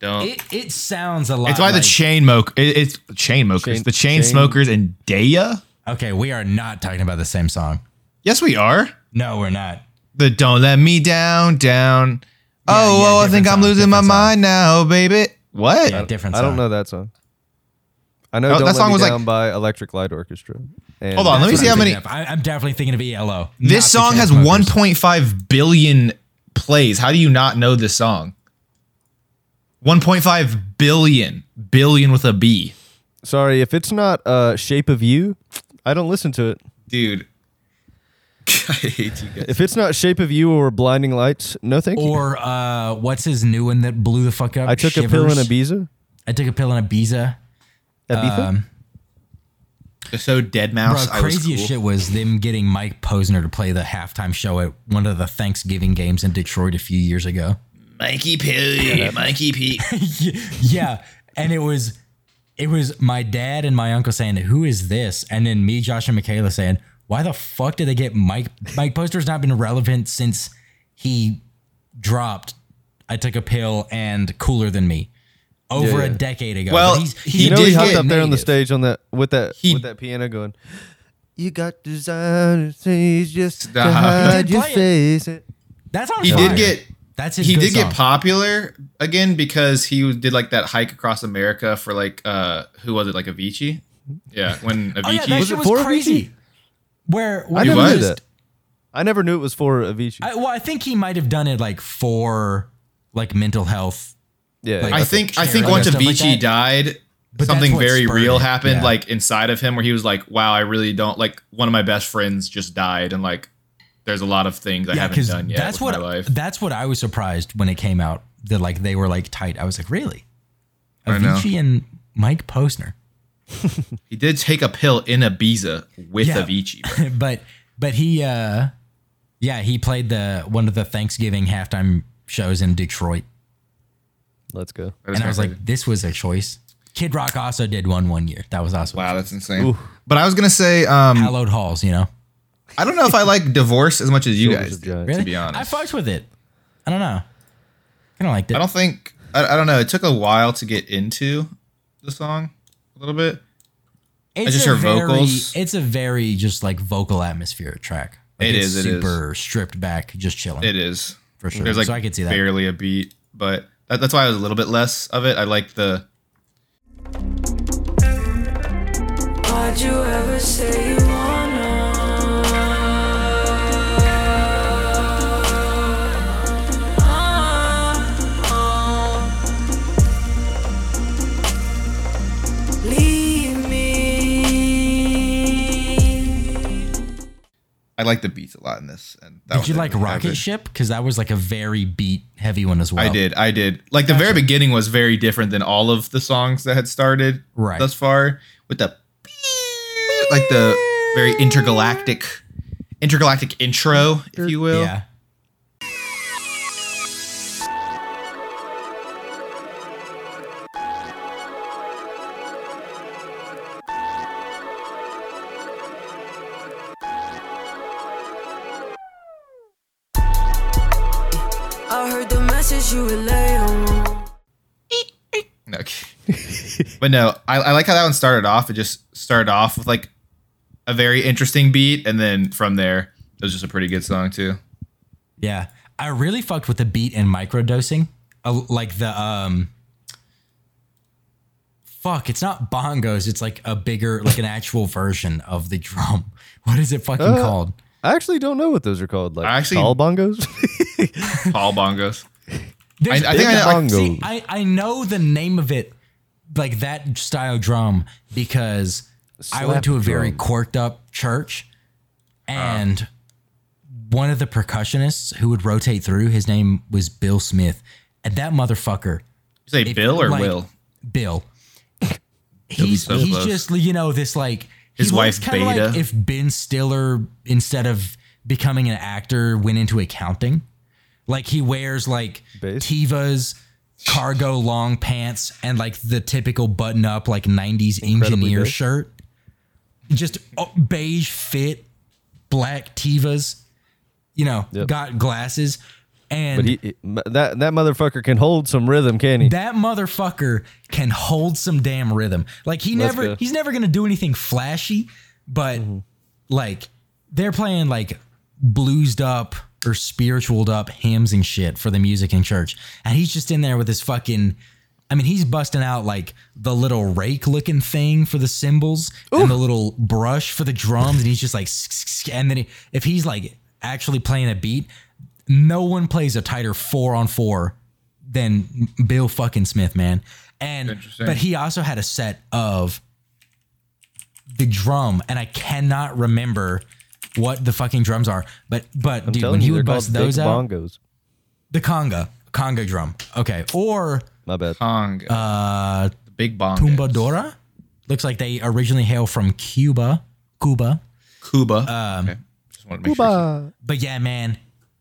Don't. It it sounds a lot. it's by the chain moke. It, it's chain mokers. Chain- the chain, chain- smokers and Daya. Okay, we are not talking about the same song. Yes, we are. No, we're not. The don't let me down, down. oh, yeah, oh, I think different I'm losing my song. mind now, baby. What? Yeah, different I song. don't know that song. I know Oh, Don't that Let song Me was like- by Electric Light Orchestra. And Hold on, let me see how I'm many. of. I, I'm definitely thinking of ELO. This song has 1.5 billion plays. How do you not know this song? 1.5 billion, billion with a B, Sorry, if it's not uh, Shape of You, I don't listen to it. dude. I hate you guys. If it's not Shape of You or Blinding Lights, no thank you. Or uh, what's his new one that blew the fuck up? I took a pill in Ibiza. I took a pill in Ibiza. Ibiza? Um, So dead bro, mouse. I was cool. shit was them getting Mike Posner to play the halftime show at one of the Thanksgiving games in Detroit a few years ago. Mikey P, Mikey P. yeah, and it was it was my dad and my uncle saying, "Who is this?" And then me, Josh, and Michaela saying, "Why the fuck did they get Mike? Mike Posner's not been relevant since he dropped. I took a pill and cooler than me over Yeah, a decade ago. Well, But he's, he you know he hopped get up there on the stage on that with that He- with that piano going. You got designer things just to Stop. hide your did play face. That's on He fire. did get That's his he did song. get popular again because he did like that hike across America for like uh who was it like Avicii? Yeah, when Avicii Oh yeah, that Was shit was for crazy. Where, I never knew was- that. I never knew it was for Avicii. I, well, I think he might have done it like for like mental health. yeah, like- I think I think once stuff like Avicii died, But something very real it, happened yeah. like inside of him where he was like, "Wow, I really don't like one of my best friends just died and like there's a lot of things I haven't done yet that's what my life." that's what I was surprised when it came out that like they were like tight. I was like, really? Avicii and Mike Posner, He did take a pill in Ibiza with Yeah. Avicii. but but he uh yeah he played the one of the Thanksgiving halftime shows in Detroit, Let's go. That is and I was crazy. like, this was a choice. Kid Rock also did one one year. That was awesome. "Wow, that's insane." But I was gonna say, um, Hallowed halls, you know. I don't know if I like divorce as much as you Shoulders guys do. Really? to be honest. I fucked with it. I don't know. Kind of liked it. I don't think I, I don't know. It took a while to get into the song a little bit. it's just a her very, vocals. It's a very just like vocal atmospheric track. Like It it's is, it is. super stripped back, just chilling. It is For sure. There's like So I could see that. barely a beat, but that, that's why I was a little bit less of it. I like the Why'd you ever say you wanna? I like the beats a lot in this. And that Did you like Rocket. Ship? Because that was like a very beat heavy one as well. I did. I did. Like the very beginning was very different than all of the songs that had started Right. thus far with the like the very intergalactic intergalactic intro, if you will. Yeah. But no, I, I like how that one started off. It just started off with like a very interesting beat, and then from there, it was just a pretty good song too. Yeah. I really fucked with the beat and microdosing. Uh, like the um fuck, it's not bongos, it's like a bigger like an actual version of the drum. What is it fucking Uh, called? I actually don't know what those are called. Like I actually- tall bongos. Paul bongos. There's I think I know- bongo. See, I, I know the name of it, like that style drum, because I went to a Slap very drum. quirked up church, and one of the percussionists who would rotate through, his name was Bill Smith, and that motherfucker, You say if- Bill or like, Will? Bill. He's so he's close. just you know this like His he wife, kinda Beta. Like if Ben Stiller instead of becoming an actor went into accounting, like he wears like Bass? Tevas, cargo long pants, and like the typical button up like '90s engineer bass. shirt, just oh, beige fit, black Tevas, you know, Yep. got glasses, and but he, that that motherfucker can hold some rhythm, can he? that motherfucker can hold some damn rhythm. Like he Let's never go. he's never gonna do anything flashy, but mm-hmm. like they're playing like bluesed up or spiritualed up hymns and shit for the music in church. And he's just in there with his fucking I mean, he's busting out like the little rake looking thing for the cymbals and the little brush for the drums, and he's just like, and then he, if he's like actually playing a beat, no one plays a tighter four on four than Bill fucking Smith, man. And but he also had a set of the drum, and I cannot remember what the fucking drums are. But but I'm dude, telling when he would bust those out, bongos. the conga, conga drum, okay, or My bad. Kong, uh, the big bong. Tumbadora. Looks like they originally hail from Cuba, Cuba. Cuba. Um, okay. Just wanted to make sure. But yeah, man,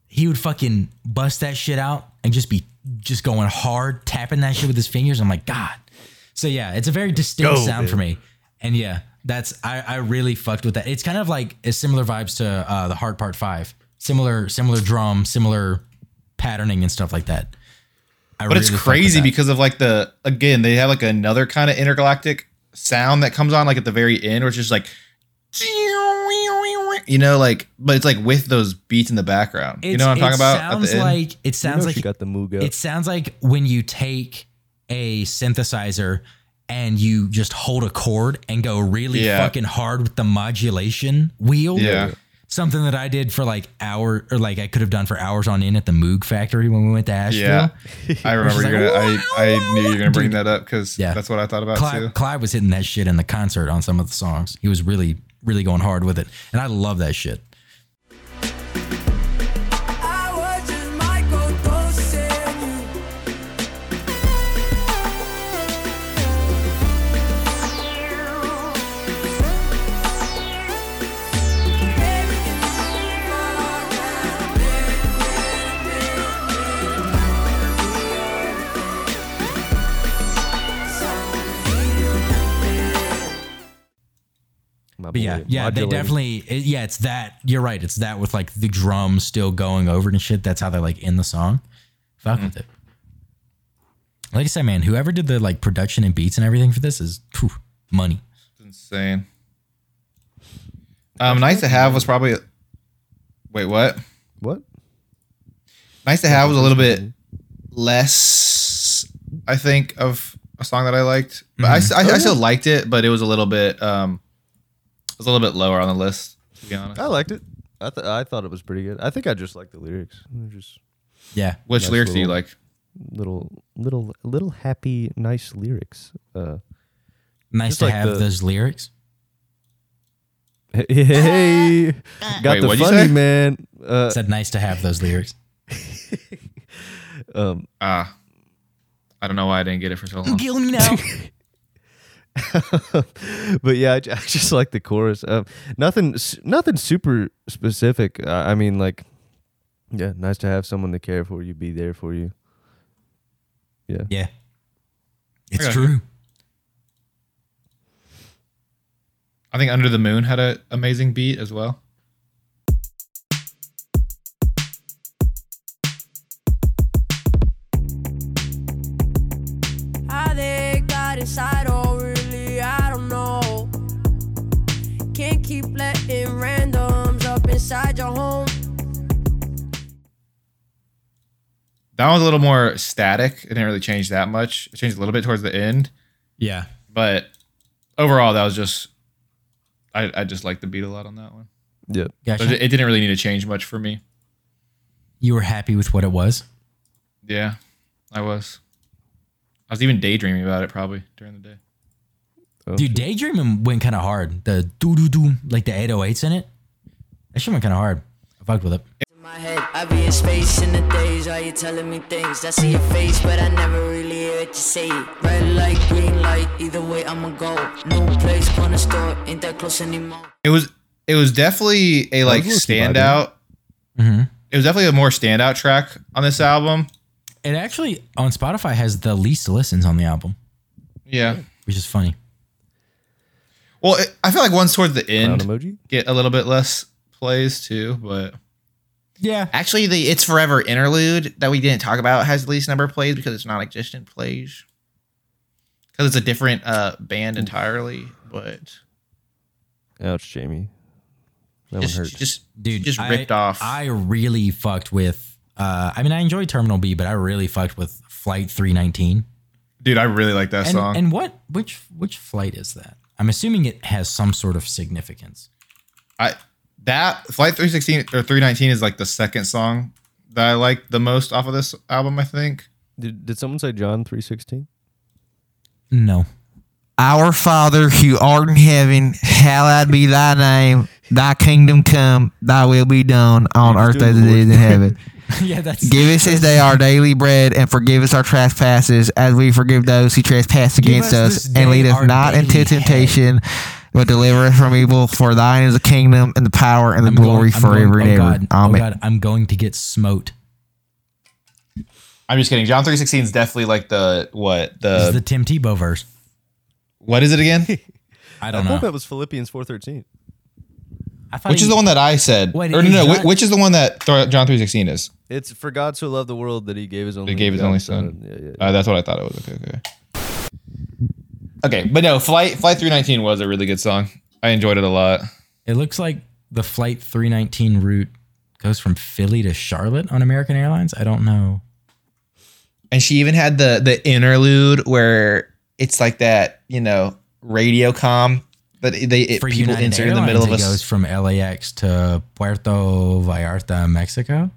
he would fucking bust that shit out and just be just going hard, tapping that shit with his fingers. I'm like, God. So yeah, it's a very distinct Go, sound for me. And yeah, that's I, I really fucked with that. It's kind of like a similar vibes to uh, the Heart Part Five. Similar, similar drum, similar patterning and stuff like that. I But it's really fuck with crazy because of like the again they have like another kind of intergalactic sound that comes on like at the very end, where it's just like you know like but it's like with those beats in the background. you know what I'm talking about? At Sounds like it You sounds know like she got the Muga. It sounds like when you take a synthesizer and you just hold a chord and go really Yeah. fucking hard with the modulation wheel. Yeah. Something that I did for like hour or like I could have done for hours on end at the Moog factory when we went to Asheville. Yeah, I remember you're like, gonna. I, I knew you were gonna bring that up because Yeah. that's what I thought about Clyde, too. Clyde was hitting that shit in the concert on some of the songs. He was really, really going hard with it. And I love that shit. But yeah, boy, yeah, they definitely, it- yeah, it's that. You're right. It's that with like the drums still going over and shit. That's how they're like in the song. Fuck with it. Like I said, man, whoever did the like production and beats and everything for this is phew, money. It's insane. Um, nice to have was probably. Wait, what? What? Nice to have was a little bit less, I think, of a song that I liked. But I, Mm-hmm. I, Oh, I still liked it, but it was a little bit, um, it was a little bit lower on the list. To be honest, I liked it. I th- I thought it was pretty good. I think I just like the lyrics. They're just Yeah. which nice lyrics do you little- like? little, little, little happy, nice lyrics. Uh, Nice Just to like have the- those lyrics. hey, hey, got Wait, the what'd you funny say? man. Uh, Said nice to have those lyrics. um, Ah, I don't know why I didn't get it for so long. Kill me now. but yeah, I, I just like the chorus. Um, nothing, nothing super specific. Uh, I mean, like, yeah, nice to have someone to care for you, be there for you. Yeah, yeah. It's Okay. true. I think Under the Moon had an amazing beat as well. How they got inside, keep letting randoms up inside your home. That one was a little more static. It didn't really change that much. It changed a little bit towards the end, Yeah. but overall, that was just. I, I just liked the beat a lot on that one. yeah. But Gotcha. it, it didn't really need to change much for me. you were happy with what it was? Yeah, I was. I was even daydreaming about it probably during the day. Oh, Dude, shit. Daydreaming went kind of hard. The doo doo doo, like the 808s in it. That shit went kind of hard. I fucked with it. In my head, I be in space in the days. Are you telling me things? I see your face, but I never really heard you say it. Red light, green light, either way I'ma go. New place, corner store, ain't that close anymore. It was it was definitely a like was low-key standout. Mm-hmm. It was definitely a more standout track on this album. It actually on Spotify has the least listens on the album, Yeah. which is funny. Well, it, I feel like ones towards the Clown end emoji. get a little bit less plays too, but Yeah. actually the It's Forever interlude that we didn't talk about has the least number of plays because it's non-existent plays. Because it's a different uh, band entirely, but Ouch, Jamie. That just, one hurts. just Dude, just I- ripped off. I really fucked with. Uh, I mean, I enjoyed Terminal B, but I really fucked with Flight 319. Dude, I really like that And, song. and what which which flight is that? I'm assuming it has some sort of significance. I that Flight 316 or 319 is like the second song that I like the most off of this album, I think. Did, did someone say John three sixteen? No. Our Father who art in heaven, hallowed be thy name. Thy kingdom come, thy will be done on earth as it is in heaven. yeah, that's Give us this day our daily bread, and forgive us our trespasses, as we forgive those who trespass against us us. And lead us not into daily temptation, but deliver us from evil. For thine is the kingdom, and the power, and the I'm glory going- I'm forever going- and oh ever. God, oh God, I'm going to get smote. I'm just kidding. John 316 is definitely like the what This is the, the Tim Tebow verse. what is it again? I I don't thought know. that was Philippians four thirteen. I which he- is the one that I said? Wait, or no, no, John- which is the one that John 316 is? It's for God so loved the world that he gave his only He gave his begotten only son. Yeah, yeah. Uh, that's what I thought it was. Okay, okay. Okay, but no, Flight Flight 319 was a really good song. I enjoyed it a lot. It looks like the flight 319 route goes from Philly to Charlotte on American Airlines. I don't know. And she even had the the interlude where it's like that, you know, radio com that they it, For people United insert in the middle of it us. goes from LAX to Puerto Vallarta, Mexico.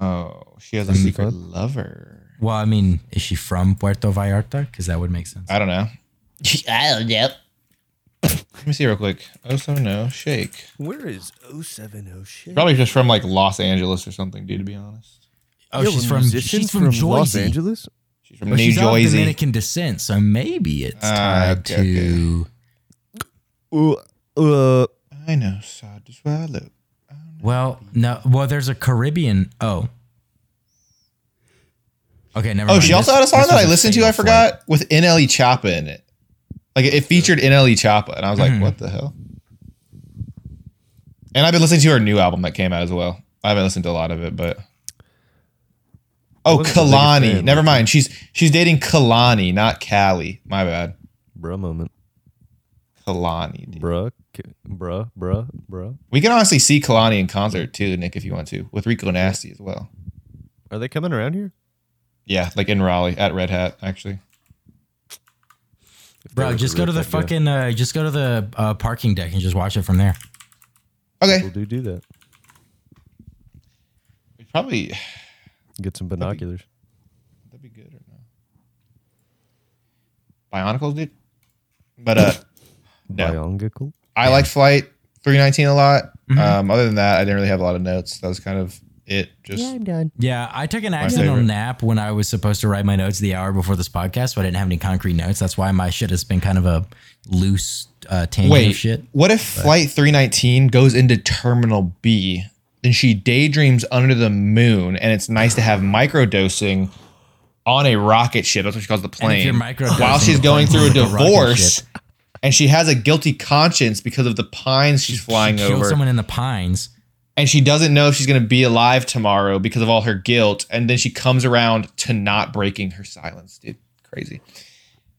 Oh, she has a From- secret lover. Well, I mean, is she from Puerto Vallarta? Because that would make sense. I don't know. I don't know. Let me see real quick. Oh, so no, shake. Where is 070 shit? Probably just from like Los Angeles or something, dude. To be honest, Oh, she's from she's from, Los Angeles. she's from But New she's of Jersey. Dominican descent, so maybe it's Ah, tied okay, to. Uh, uh, I know, sad to swallow. Well, no. Well, there's a Caribbean. Oh. Okay, never Oh, mind. she also This- had a song this that I listened to. I forgot with NLE Choppa in it. Like it featured NLE Choppa, and I was like, Mhm. "What the hell?" And I've been listening to her new album that came out as well. I haven't listened to a lot of it, but oh, wasn't the biggest Kehlani. Never mind. She's she's dating Kehlani, not Kali. My bad. Bro, moment. Kehlani. dude. Bruh. K- Bruh. Bruh. Bruh. We can honestly see Kehlani in concert too, Nick, if you want to, with Rico Nasty as well. Are they coming around here? Yeah, like in Raleigh at Red Hat, actually. Bro, just go to the rip that guy. fucking. Uh, just go to the uh, parking deck and just watch it from there. Okay, we'll do do that. we probably Get some binoculars. that'd be good or no? Bionicles, dude. But uh, no, Bionicle. I like Flight 319 a lot. Mhm. Um, other than that, I didn't really have a lot of notes. That was kind of it. Just Yeah, I'm done. Yeah, I took an accidental favorite. nap when I was supposed to write my notes the hour before this podcast, but I didn't have any concrete notes. That's why my shit has been kind of a loose uh, tangent wait. of shit. What if Flight 319 goes into Terminal B? Then she daydreams under the moon, and it's nice to have microdosing on a rocket ship. That's what she calls the And if you're plane. While she's going through a will go rocket divorce, ship. And she has a guilty conscience because of the pines she's flying she killed over. someone in the pines. and she doesn't know if she's going to be alive tomorrow because of all her guilt and then she comes around to not breaking her silence dude crazy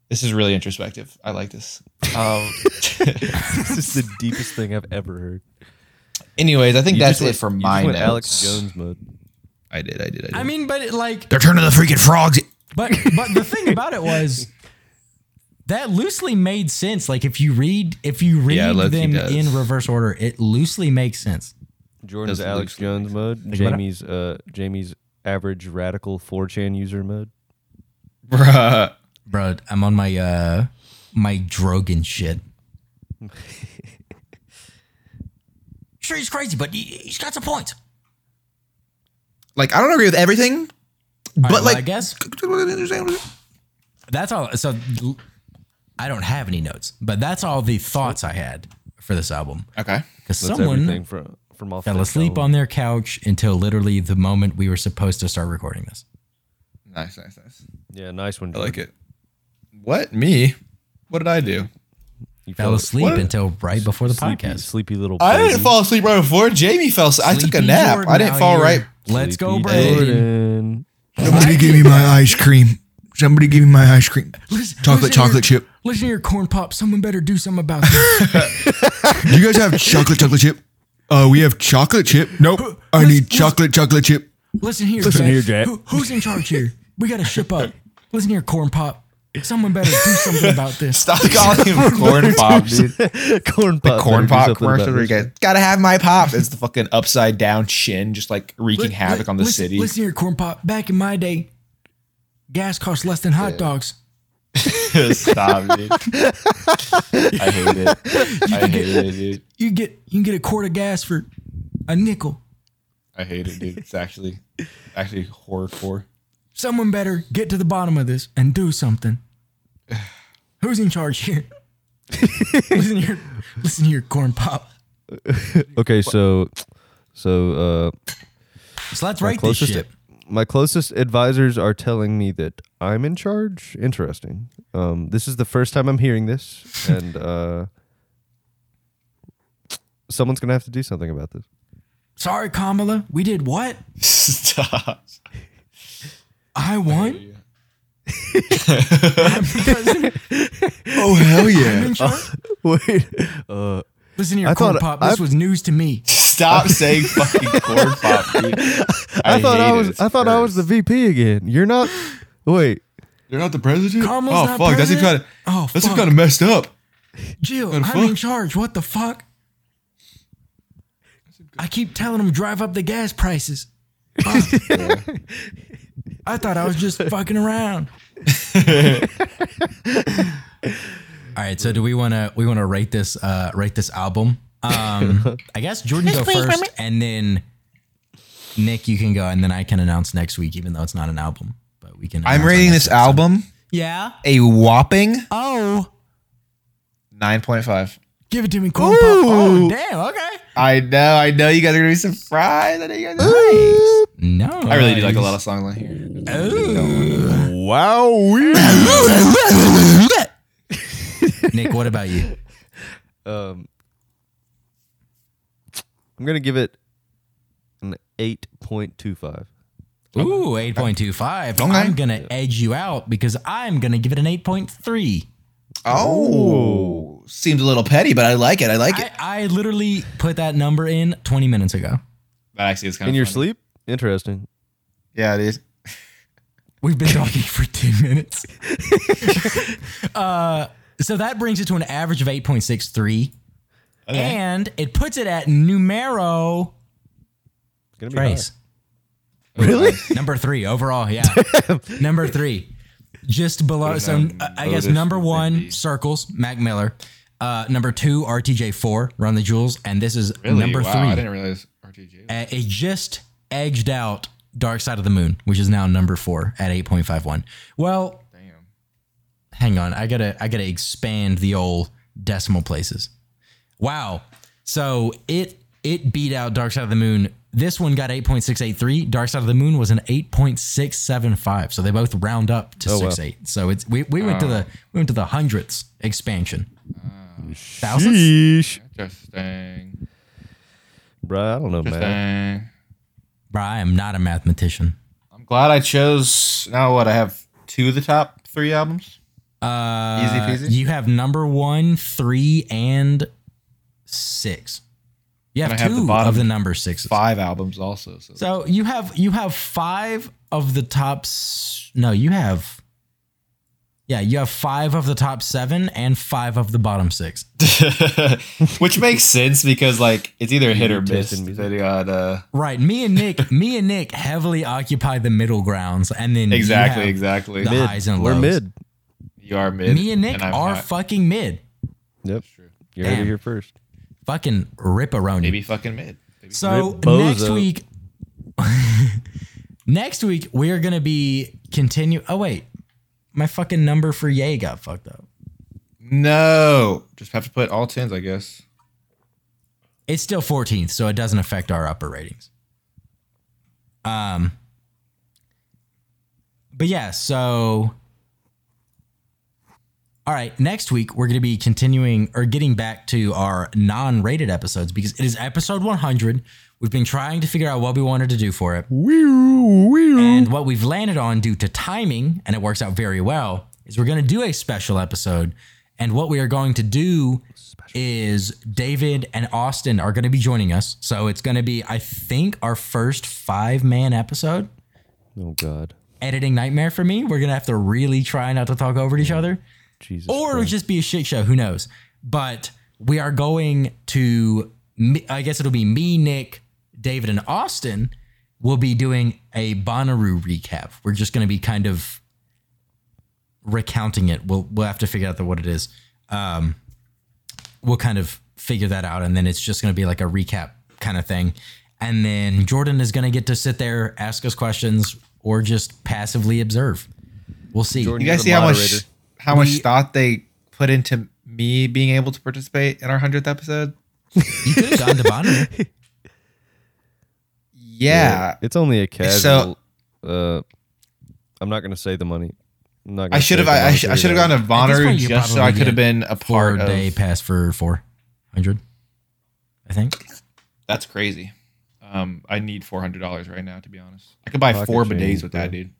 this is really introspective i like this um, this is the deepest thing I've ever heard. anyways i think You that's just it went- for you my notes Alex Jones mode. i did i did i did I mean, but it, like, They're turning the freaking frogs. but but the thing about it was that loosely made sense. Like if you read if you read Yeah, them in reverse order, it loosely makes sense. Jordan's Does Alex Jones make mode. Think. Jamie's uh Jamie's average radical 4chan user mode. Bruh. Bro, I'm on my uh my Drogon shit. sure he's crazy, but he, he's got some points. like i don't agree with everything All but right, well, like I guess that's all. So l- I don't have any notes, but that's all the thoughts I had for this album. okay Because That's someone everything from from off fell that asleep album. on their couch until literally the moment we were supposed to start recording this. nice nice nice Yeah, nice one. i like it what me what did i do You Fell asleep What? until right before the sleepy, podcast. Sleepy little. i didn't baby. fall asleep right before jamie fell asleep. i took a Sleepy nap Jordan i didn't out fall here. right Let's go, Sleepy Brandon. Jordan. Somebody give me my ice cream. Somebody give me my ice cream. Listen- Chocolate, listen chocolate here- chip. Listen here, corn pop. Someone better do something about this. Do you guys have chocolate, chocolate chip? Uh, we have chocolate chip. Nope. I need chocolate, chocolate chip. Listen here, Listen Jack. here, Jack. Who, who's in charge here? We got to ship up. Listen here, corn pop. Someone better do something about this. Stop calling him corn pop, dude. corn pop. The corn pop something commercial where you guys gotta have my pop. It's the fucking upside down chin, just like wreaking Li- havoc li- on the listen, city. Listen here, corn pop. Back in my day, gas costs less than hot dogs. Stop, dude. I hate it. I hate it, dude. You get you can get a quart of gas for a nickel. I hate it, dude. It's actually actually horror horrorcore. Someone better get to the bottom of this and do something. Who's in charge here? listen here, listen here, corn pop. Okay, so so uh So let's my rate this closest shit. My closest advisors are telling me that I'm in charge. Interesting. Um this is the first time I'm hearing this and uh someone's going to have to do something about this. Sorry, Kamala. We did what? Stop. I won. I'm president. Oh hell I'm yeah! in charge. Wait. Uh Listen here, I corn thought- pop. This I- was news to me. Stop saying fucking corn pop, dude. I, thought I was I thought I was the. VP again. You're not Wait. You're not the president. Kamala's oh not fuck, that's president? kind of Oh, that's fuck. kind of messed up. Jill, What the I'm in charge. What the fuck? I keep telling them drive up the gas prices. Fuck. I thought I was just fucking around. All right, so do we want to we want to rate this uh rate this album? Um I guess Jordan go first and then Nick you can go and then I can announce next week even though it's not an album, but we can I'm rating this next episode. album Yeah. a whopping Oh, nine point five. give it to me corn. Oh, damn. Okay. I know, I know. You guys are gonna be surprised. I know you guys. Nice. No. I really do like a lot of songs on here. Oh. Wow. Nick, what about you? Um I'm going to give it an 8.25. Ooh, 8.25. Okay. I'm going to edge you out because I'm going to give it an 8.3. Oh, seems a little petty, but I like it. I like it. I, I literally put that number in 20 minutes ago. That actually is kind In your sleep? Interesting. Yeah, it is. We've been talking for 10 minutes. uh, so that brings it to an average of 8.63. And it puts it at numero It's going to be Trace. Really? Number three overall, yeah. number three, just below. So uh, I guess number one, Wendy. Circles, Mac Miller. Uh, number two, RTJ4, Run the Jewels, and this is Really? number wow, three. I didn't realize RTJ. Uh, it just edged out Dark Side of the Moon, which is now number four at 8.51. Well, Damn. hang on, I gotta I gotta expand the old decimal places. Wow. So it it beat out Dark Side of the Moon. This one got 8.683. Dark Side of the Moon was an 8.675. So they both round up to Oh, wow. 6.8. So it's we, we went to the we went to the hundredths expansion. Thousands? Sheesh. Interesting. Bruh, I don't know, man. Interesting. Bro, I am not a mathematician. I'm glad I chose. Now what? I have two of the top three albums. Uh, Easy peasy? You have number one, three, and six. You have And I have two the of the number six. Five albums also. So, So you have you have five of the top. No, you have. Yeah, you have five of the top seven and five of the bottom six. which makes sense because like it's either hit or miss. in. They got uh, Right. Me and Nick, me and Nick heavily occupy the middle grounds, and then you exactly, have exactly. the highs and lows. We're lows. mid. You are mid. Me and Nick I'm are hot. fucking mid. Yep. true. You heard Damn. here first. Fucking ripperoni. maybe fucking mid. Maybe. So Rip bozo. next week, next week we are gonna be continue. Oh wait, my fucking number for Yay got fucked up. No, just have to put all tens, I guess. It's still 14th, so it doesn't affect our upper ratings. Um, but yeah, so all right, next week we're going to be continuing or getting back to our non-rated episodes because it is episode 100. We've been trying to figure out what we wanted to do for it. And what we've landed on due to timing, and it works out very well, is we're going to do a special episode. And what we are going to do is David and Austin are going to be joining us. So it's going to be, I think, our first five man episode. Oh God. editing nightmare for me. We're gonna have to really try not to talk over each other, Jesus. or it'll Christ. just be a shit show. Who knows? But we are going to. I guess it'll be me, Nick, David, and Austin. We'll be doing a Bonnaroo recap. We're just gonna be kind of recounting it. We'll we'll have to figure out the, what it is. Um, we'll kind of figure that out, and then it's just going to be like a recap kind of thing. And then Jordan is going to get to sit there, ask us questions, or just passively observe. We'll see. Jordan, You guys the see how moderator. much how much thought they put into me being able to participate in our hundredth episode? You could have gone to Bonnaroo. Yeah, It's only a casual. So- uh, I'm not gonna say the money. I'm not. Gonna I should have. I, I, sh- I monetary should have gone to At this Bonnaroo you just so I could have been a Four part of. day pass for four hundred. I think. That's crazy. Um, I need four hundred dollars right now. To be honest, I could buy Pocket four change, bidets with bro. that, dude.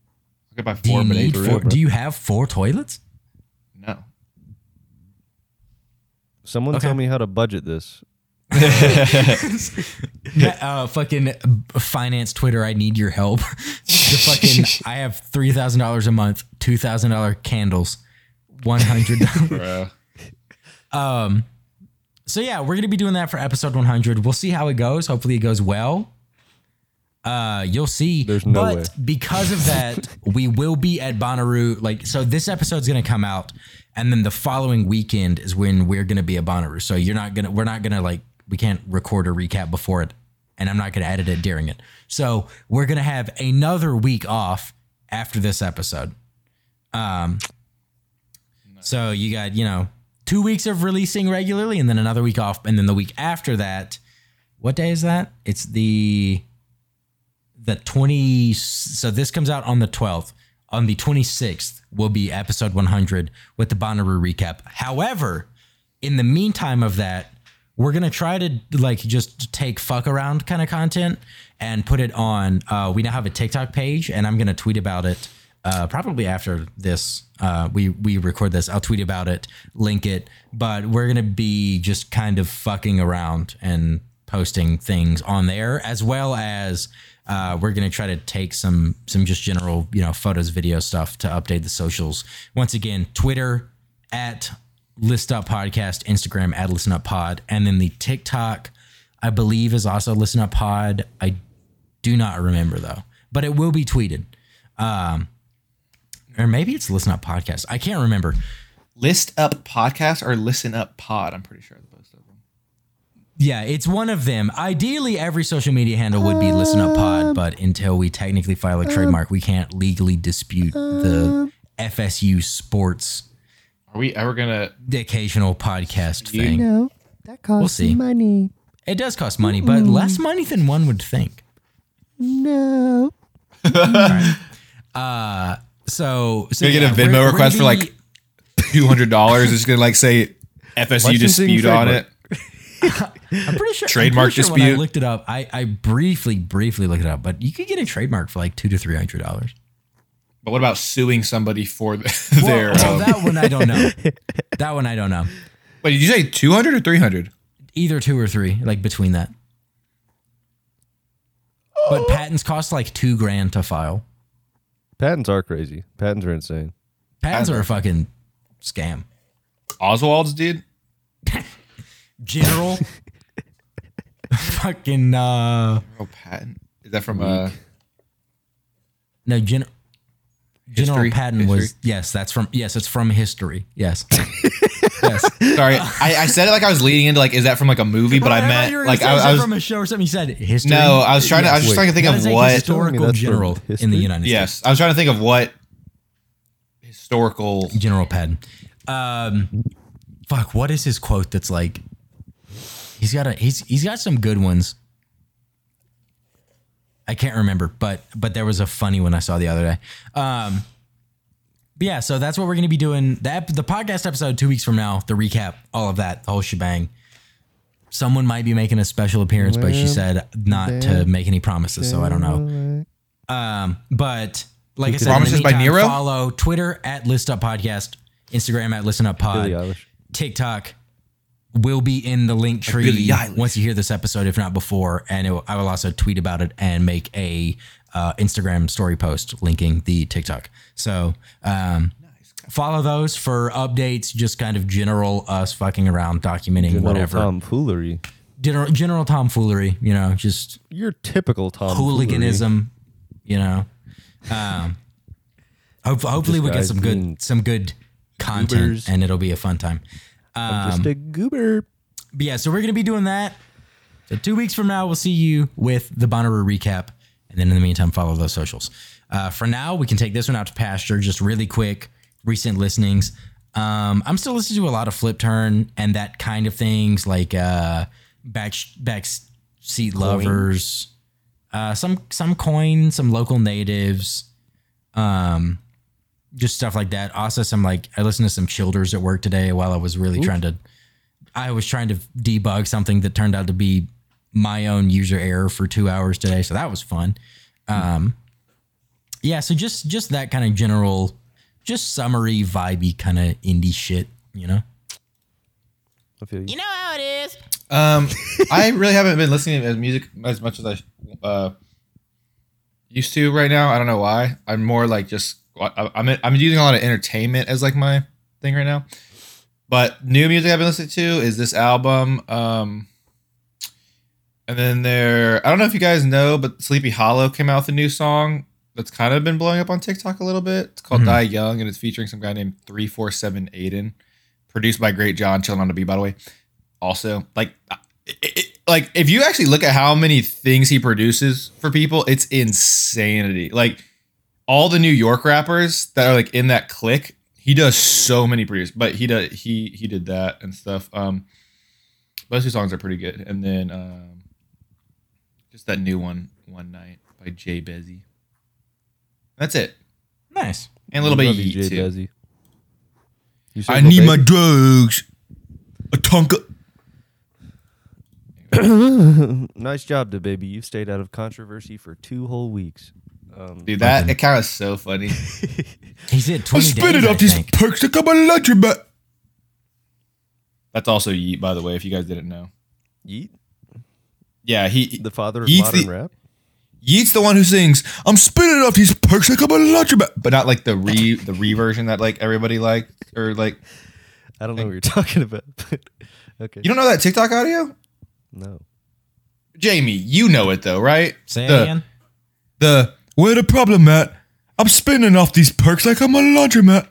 I could buy four you need bidets. four? Do you have four toilets? No. Someone Okay. tell me how to budget this. Uh, fucking finance Twitter. I need your help. the fucking. I have three thousand dollars a month. Two thousand dollar candles. One hundred dollars. Bro. Um, so yeah, we're gonna be doing that for episode 100. We'll see how it goes. Hopefully, it goes well. Uh, you'll see. There's no but way. because of that, we will be at Bonnaroo. Like, so this episode's gonna come out, and then the following weekend is when we're gonna be at Bonnaroo. So you're not gonna, we're not gonna like, we can't record a recap before it, and I'm not gonna edit it during it. So we're gonna have another week off after this episode. Um, so you got, you know, two weeks of releasing regularly and then another week off. And then the week after that, what day is that? It's the the 20 so this comes out on the 12th. On the 26th will be episode 100 with the Bonnaroo recap. However, in the meantime of that, we're gonna try to like just take fuck around kind of content and put it on. Uh, we now have a TikTok page, and I'm gonna tweet about it. Uh, probably after this, uh, we we record this. I'll tweet about it, link it. But we're gonna be just kind of fucking around and posting things on there, as well as uh, we're gonna try to take some some just general you know photos, video stuff to update the socials. Once again, Twitter at List Up Podcast, Instagram at Listen Up Pod, and then the TikTok, I believe, is also Listen Up Pod. I do not remember though, but it will be tweeted. Um, or maybe it's Listen Up Podcast. I can't remember. List up podcast or listen up pod. I'm pretty sure. Yeah, it's one of them. Ideally, every social media handle would be Listen Up Pod, but until we technically file a trademark, we can't legally dispute the FSU sports Are we ever gonna? the occasional podcast You- thing. No, that costs We'll see. money. It does cost money, but less money than one would think. No. Uh, so, so Gonna get a Venmo we're- we're request for gonna be- like two hundred dollars. It's gonna like say FSU Licensing dispute on it. I'm pretty sure trademark I'm pretty sure When I dispute. looked it up. I, I briefly, briefly looked it up, but you could get a trademark for like two to three hundred dollars. But what about suing somebody for the, their? Well, um, that one I don't know. that one I don't know. wait, did you say two hundred or three hundred? Either two or three, like between that. But patents cost like two grand to file. Patents are crazy. Patents are insane. Patents are a fucking scam. Oswald's dude. General, fucking uh, Oh, patent. Is that from uh? no gen- General History? Patton was History? yes, that's from yes, it's from history. Yes, yes. Sorry, I, I said it like I was leading into like, is that from like a movie? But I thought meant you were like gonna say, I, "Is I that was from a show or something. You said history. no, I was trying to. I was just trying to think That of is a what. historical that's from general in history? the United States. Yes, I was trying to think of what historical. General Patton. Um, fuck. What is his quote? That's like, he's got a he's he's got some good ones. I can't remember, but but there was a funny one I saw the other day. Um, but yeah, so that's what we're gonna be doing. The ep- the podcast episode two weeks from now, the recap, all of that, the whole shebang. Someone might be making a special appearance, but she said not to make any promises, so I don't know. Um, but like I said, in the Promises by meantime, Nero? Follow Twitter at List Up Podcast, Instagram at Listen Up Pod, TikTok will be in the link tree Eilish. once you hear this episode, if not before. And it, will- I will also tweet about it and make a uh, Instagram story post linking the TikTok. So um, follow those for updates, just kind of general us fucking around, documenting General whatever. tomfoolery. general, general tomfoolery, you know, just Your typical tomfoolery. hooliganism, you know. Um, hope, hopefully we get some good some good content goobers. and it'll be a fun time. I'm just Um, a goober. but yeah, so we're gonna be doing that. So two weeks from now, we'll see you with the Bonnaroo recap, and then in the meantime, follow those socials. Uh, for now, we can take this one out to pasture. Just really quick, recent listenings. Um, I'm still listening to a lot of Flip Turn and that kind of things, like uh, back back seat lovers, uh, some some coin, some local natives, um, just stuff like that. Also, some like I listened to some Childers at work today while I was really trying to I was trying to debug something that turned out to be my own user error for two hours today, so that was fun. Um, yeah, so just just that kind of general, just summery, vibey kind of indie shit, you know. I feel you. know how it is. Um, I really haven't been listening to music as much as I uh, used to right now. I don't know why. I'm more like just I- I'm I'm using a lot of entertainment as like my thing right now. But new music I've been listening to is this album. Um, and then there, I don't know if you guys know, but Sleepy Hallow came out with a new song that's kind of been blowing up on TikTok a little bit. It's called Mhm. Die Young, and it's featuring some guy named Three Four Seven Aiden, produced by Great John, chilling on the beat, by the way also like it, it- like if you actually look at how many things he produces for people it's insanity like all the new york rappers that are like in that clique he does so many produce but he does he he did that and stuff um those two songs are pretty good and then um just that new one one night by jay bezzy that's it Nice. and a little bit of Yeet Jay too. Desi. You i single, need my baby? drugs a tonka nice job, to baby. You've stayed out of controversy for two whole weeks. Um, dude that it kind of so funny He said twenty days. I think. perks to come on lunch but That's also Yeet, by the way, if you guys didn't know. Yeet, Yeah, he the father of Yeet's modern the- rap. Yeet's the one who sings, "I'm spinning off these perks like I'm a lunch but but not like the re the re version that like everybody liked or like I don't know what you're talking about. But okay, you don't know that TikTok audio, no. Jamie. You know it though, right? Say it the, again. The where the problem at? I'm spinning off these perks like I'm a laundromat.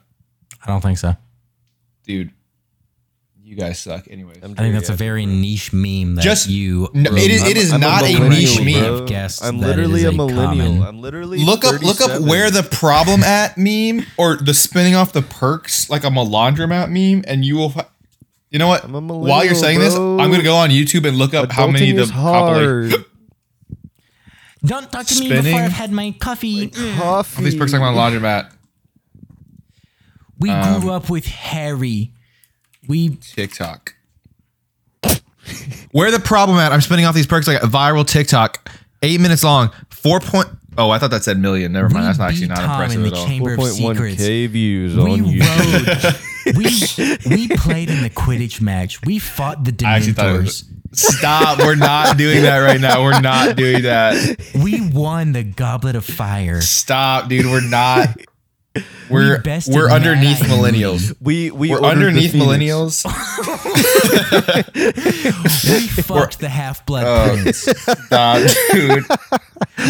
I don't think so. Dude, you guys suck. Anyways, I'm I think that's a Jerry very niche meme that Just- you. No, it is- it is I'm not a millennial, niche bro. meme. I've guessed I'm that it literally is a a millennial. common- I'm literally look up look up 37. where the problem at meme or the spinning off the perks like I'm a laundromat meme, and you will. fi- You know what? I'm a While you're millennial, saying this, bro. I'm gonna go on YouTube and look up how many Adulting the is compilation. hard. Don't talk to me Spinning. before I've had my coffee. Coffee. These perks like my laundromat. We Um, grew up with Harry. We TikTok. Where the problem at? I'm spinning off these perks like a viral TikTok, eight minutes long, four point. Oh, I thought that said million. Never mind. we That's not actually not Tom impressive in at the all. Chamber of 4.1 Secrets. K views we on YouTube. rode. we we played in the Quidditch match. We fought the I actually thought it was. Dementors. Stop. We're not doing that right now. We're not doing that. We won the Goblet of Fire. Stop, dude. We're not. We're bested we're Mad underneath Eye millennials. We we We're underneath millennials. We fucked the Half Blood Oh. Prince. Stop, dude.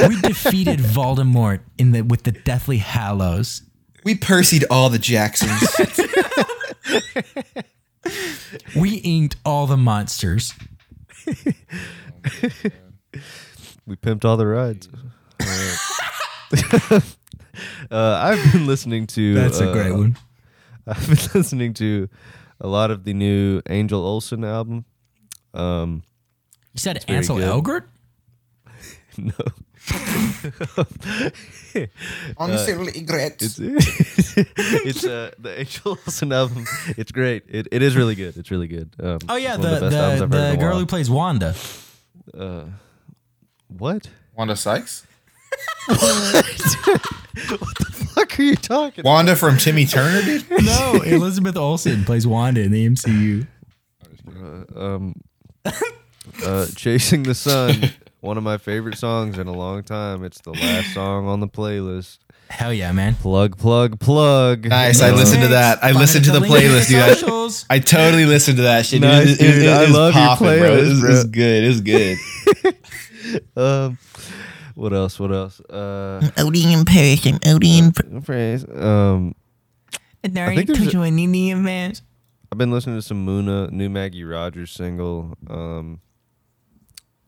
We defeated Voldemort in the with the Deathly Hallows. We Percy'd all the Jacksons. We inked all the monsters. We pimped all the rides. uh, I've been listening to. That's a uh, great one. I've been listening to a lot of the new Angel Olsen album. Um, You said very Ansel good. Elgort? no, regrets. it's it's uh, the Angel Olsen album. It's great. It, it is really good. It's really good. Um, Oh yeah, it's one of the the, I've heard in the girl who plays Wanda. Uh, what? Wanda Sykes? What? what the fuck are you talking? Wanda from Timmy Turner, dude? No, Elizabeth Olsen plays Wanda in the MCU. Um, uh, Chasing the Sun, one of my favorite songs in a long time. It's the last song on the playlist. Hell yeah, man. Plug, plug, plug. Nice. I listened to that. I Find listened to the link in playlist, dude. I- socials. I totally listened to that shit. dude. Nice, It was- it was- dude. it I was love your popping, bro. It playlist, was, it was bro. good. It was good. Um, what else? What else? Uh, Odie in Paris and Odie in phrase. Um, I think there's a- Indian man. I've been listening to some Muna, new Maggie Rogers single. Um,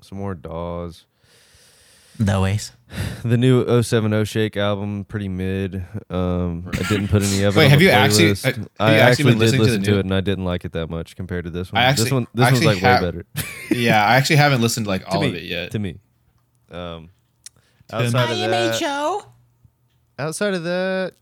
some more Dawes. The ways. The new 070 Shake album, pretty mid. Um, I didn't put any of it. Wait, on have the you actually- playlist. have you I actually actually been did listening to the listen to, it, and I didn't like it that much compared to this one. I actually- this one, I this one's like have- way better yeah, I actually haven't listened to like all to of it yet. To me, um, outside of that, outside of that,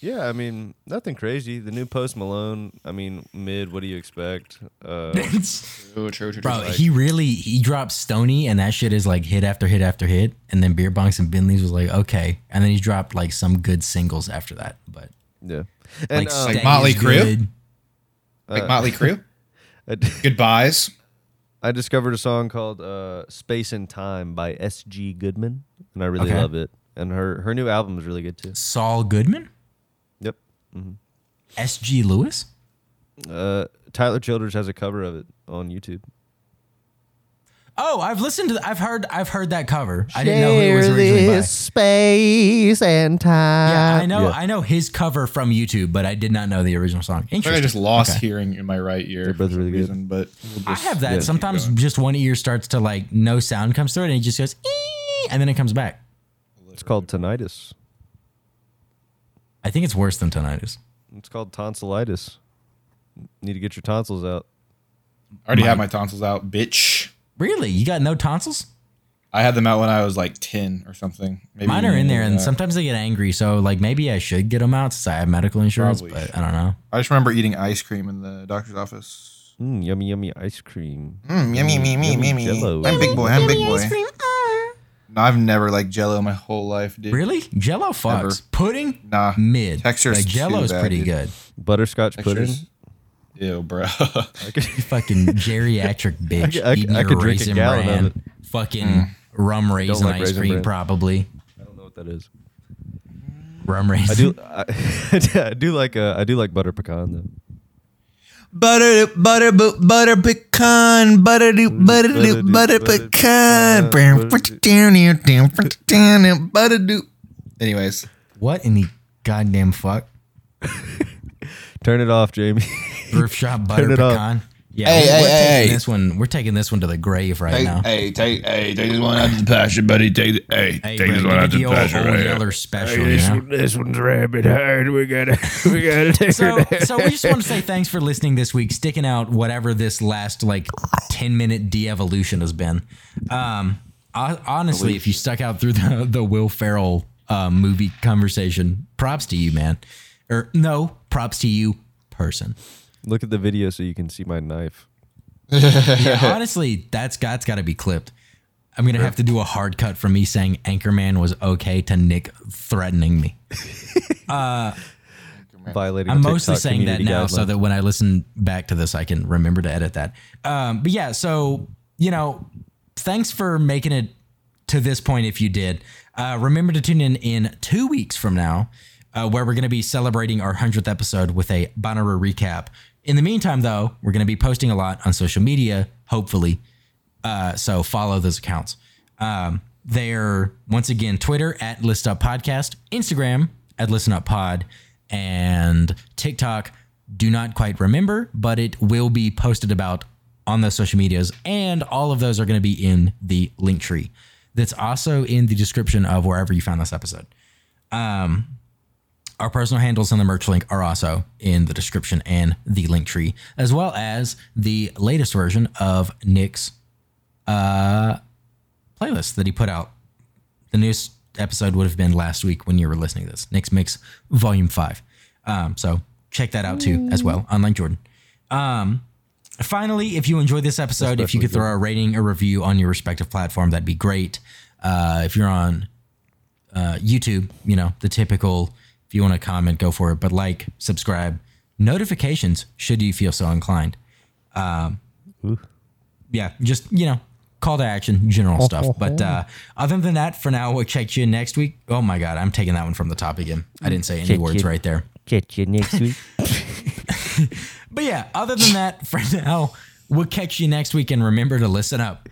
yeah, I mean nothing crazy. The new Post Malone, I mean mid. What do you expect? Uh, True, true, true, Bro, true. he really he dropped Stoney and that shit is like hit after hit after hit. And then Beerbongs and Bentley's was like, okay. And then he dropped like some good singles after that. But yeah, and like, um, Stay Motley is Crue? good. like Motley Crue. Goodbyes. I discovered a song called uh, "Space and Time" by S.G. Goodman, and I really Okay. love it. And her her new album is really good too. Saul Goodman? Yep. SG Lewis? Uh, Tyler Childers has a cover of it on YouTube. Oh, I've listened to I've heard I've heard that cover. I didn't know who it was originally by. space and time. Yeah, I know Yeah. I know his cover from YouTube, but I did not know the original song. I think I Interesting. just lost Okay. hearing in my right ear. They're both for some really good. reason, but we'll I just- have that. yeah, Sometimes just one ear starts to like no sound comes through it and it just goes "Ee," and then it comes back. It's called tinnitus. I think it's worse than tinnitus. It's called tonsillitis. Need to get your tonsils out. I already have my tonsils out, bitch. Really? You got no tonsils? I had them out when I was like ten or something. Maybe Mine are in there, and that. sometimes they get angry. So, like, maybe I should get them out since I have medical insurance. Probably but I don't know. I just remember eating ice cream in the doctor's office. Mm, yummy, yummy ice cream. Mm, yummy, yummy, yummy, yummy. Jell-O. I'm big boy. I'm big boy. No, I've never liked Jello my whole life, dude. Really? Jello fucks. Never. Pudding? Nah. Mid. Texture's like Jello's too bad, pretty dude. good. Butterscotch pudding. Textures. Ew, bro. Fucking geriatric bitch could- I could- eating I your could drink a raisin gallon of it. Fucking rum raisin like ice Raisin cream, Bran. probably. I don't know what that is. Rum raisin. I do. I, I do like. Uh, I do like butter pecan though. Butter, butter, bu- butter pecan, butter, do, mm, butter, do, butter butter pecan. pecan, Butter do. Anyways, What in the goddamn fuck? Turn it off, Jamie. Thrift shop butter Turn it up. pecan. Yeah, Hey, we're, hey, we're hey, taking hey. this one. We're taking this one to the grave right now. hey, take, hey, take this one out to the pasture, buddy. Take, hey, Hey, bro, give me the old, old Yeller special. you know? this one's rabbit hard. We gotta. We gotta take So, so we just want to say thanks for listening this week, sticking out whatever this last like ten minute de-evolution has been. Um, honestly, if you stuck out through the the Will Ferrell uh, movie conversation, props to you, man. Or no, props to you, person. Look at the video so you can see my knife. Yeah, honestly, that's got, that's got to be clipped. I'm gonna have to do a hard cut from me saying Anchorman was okay to Nick threatening me. Violating. I'm TikTok mostly saying that community now so that when I listen back to this, I can remember to edit that. Um, but yeah, so you know, thanks for making it to this point. If you did, uh, remember to tune in in two weeks from now, uh, where we're going to be celebrating our hundredth episode with a Bonnaroo recap. In the meantime, though, we're going to be posting a lot on social media. Hopefully, uh, so follow those accounts. Um, they're once again Twitter at List Up Podcast, Instagram at Listen Up Pod, and TikTok. Do not quite remember, but it will be posted about on those social medias, and all of those are going to be in the link tree. That's also in the description of wherever you found this episode. Um, our personal handles and the merch link are also in the description and the link tree, as well as the latest version of Nick's uh, playlist that he put out. The newest episode would have been last week when you were listening to this. Nick's Mix Volume 5. Um, so check that out too, as well, Online Jordan. Um, finally, if you enjoyed this episode, if you could throw a rating or review on your respective platform, that'd be great. Uh, if you're on uh, YouTube, you know, the typical, if you want to comment, go for it. But like, subscribe, notifications, should you feel so inclined. Um, yeah, just you know, call to action, general stuff. But uh, other than that, for now, we'll check you next week. Oh my god, I'm taking that one from the top again. I didn't say any Check words you. right there. Catch you next week. But yeah, other than that, for now, we'll catch you next week and remember to listen up.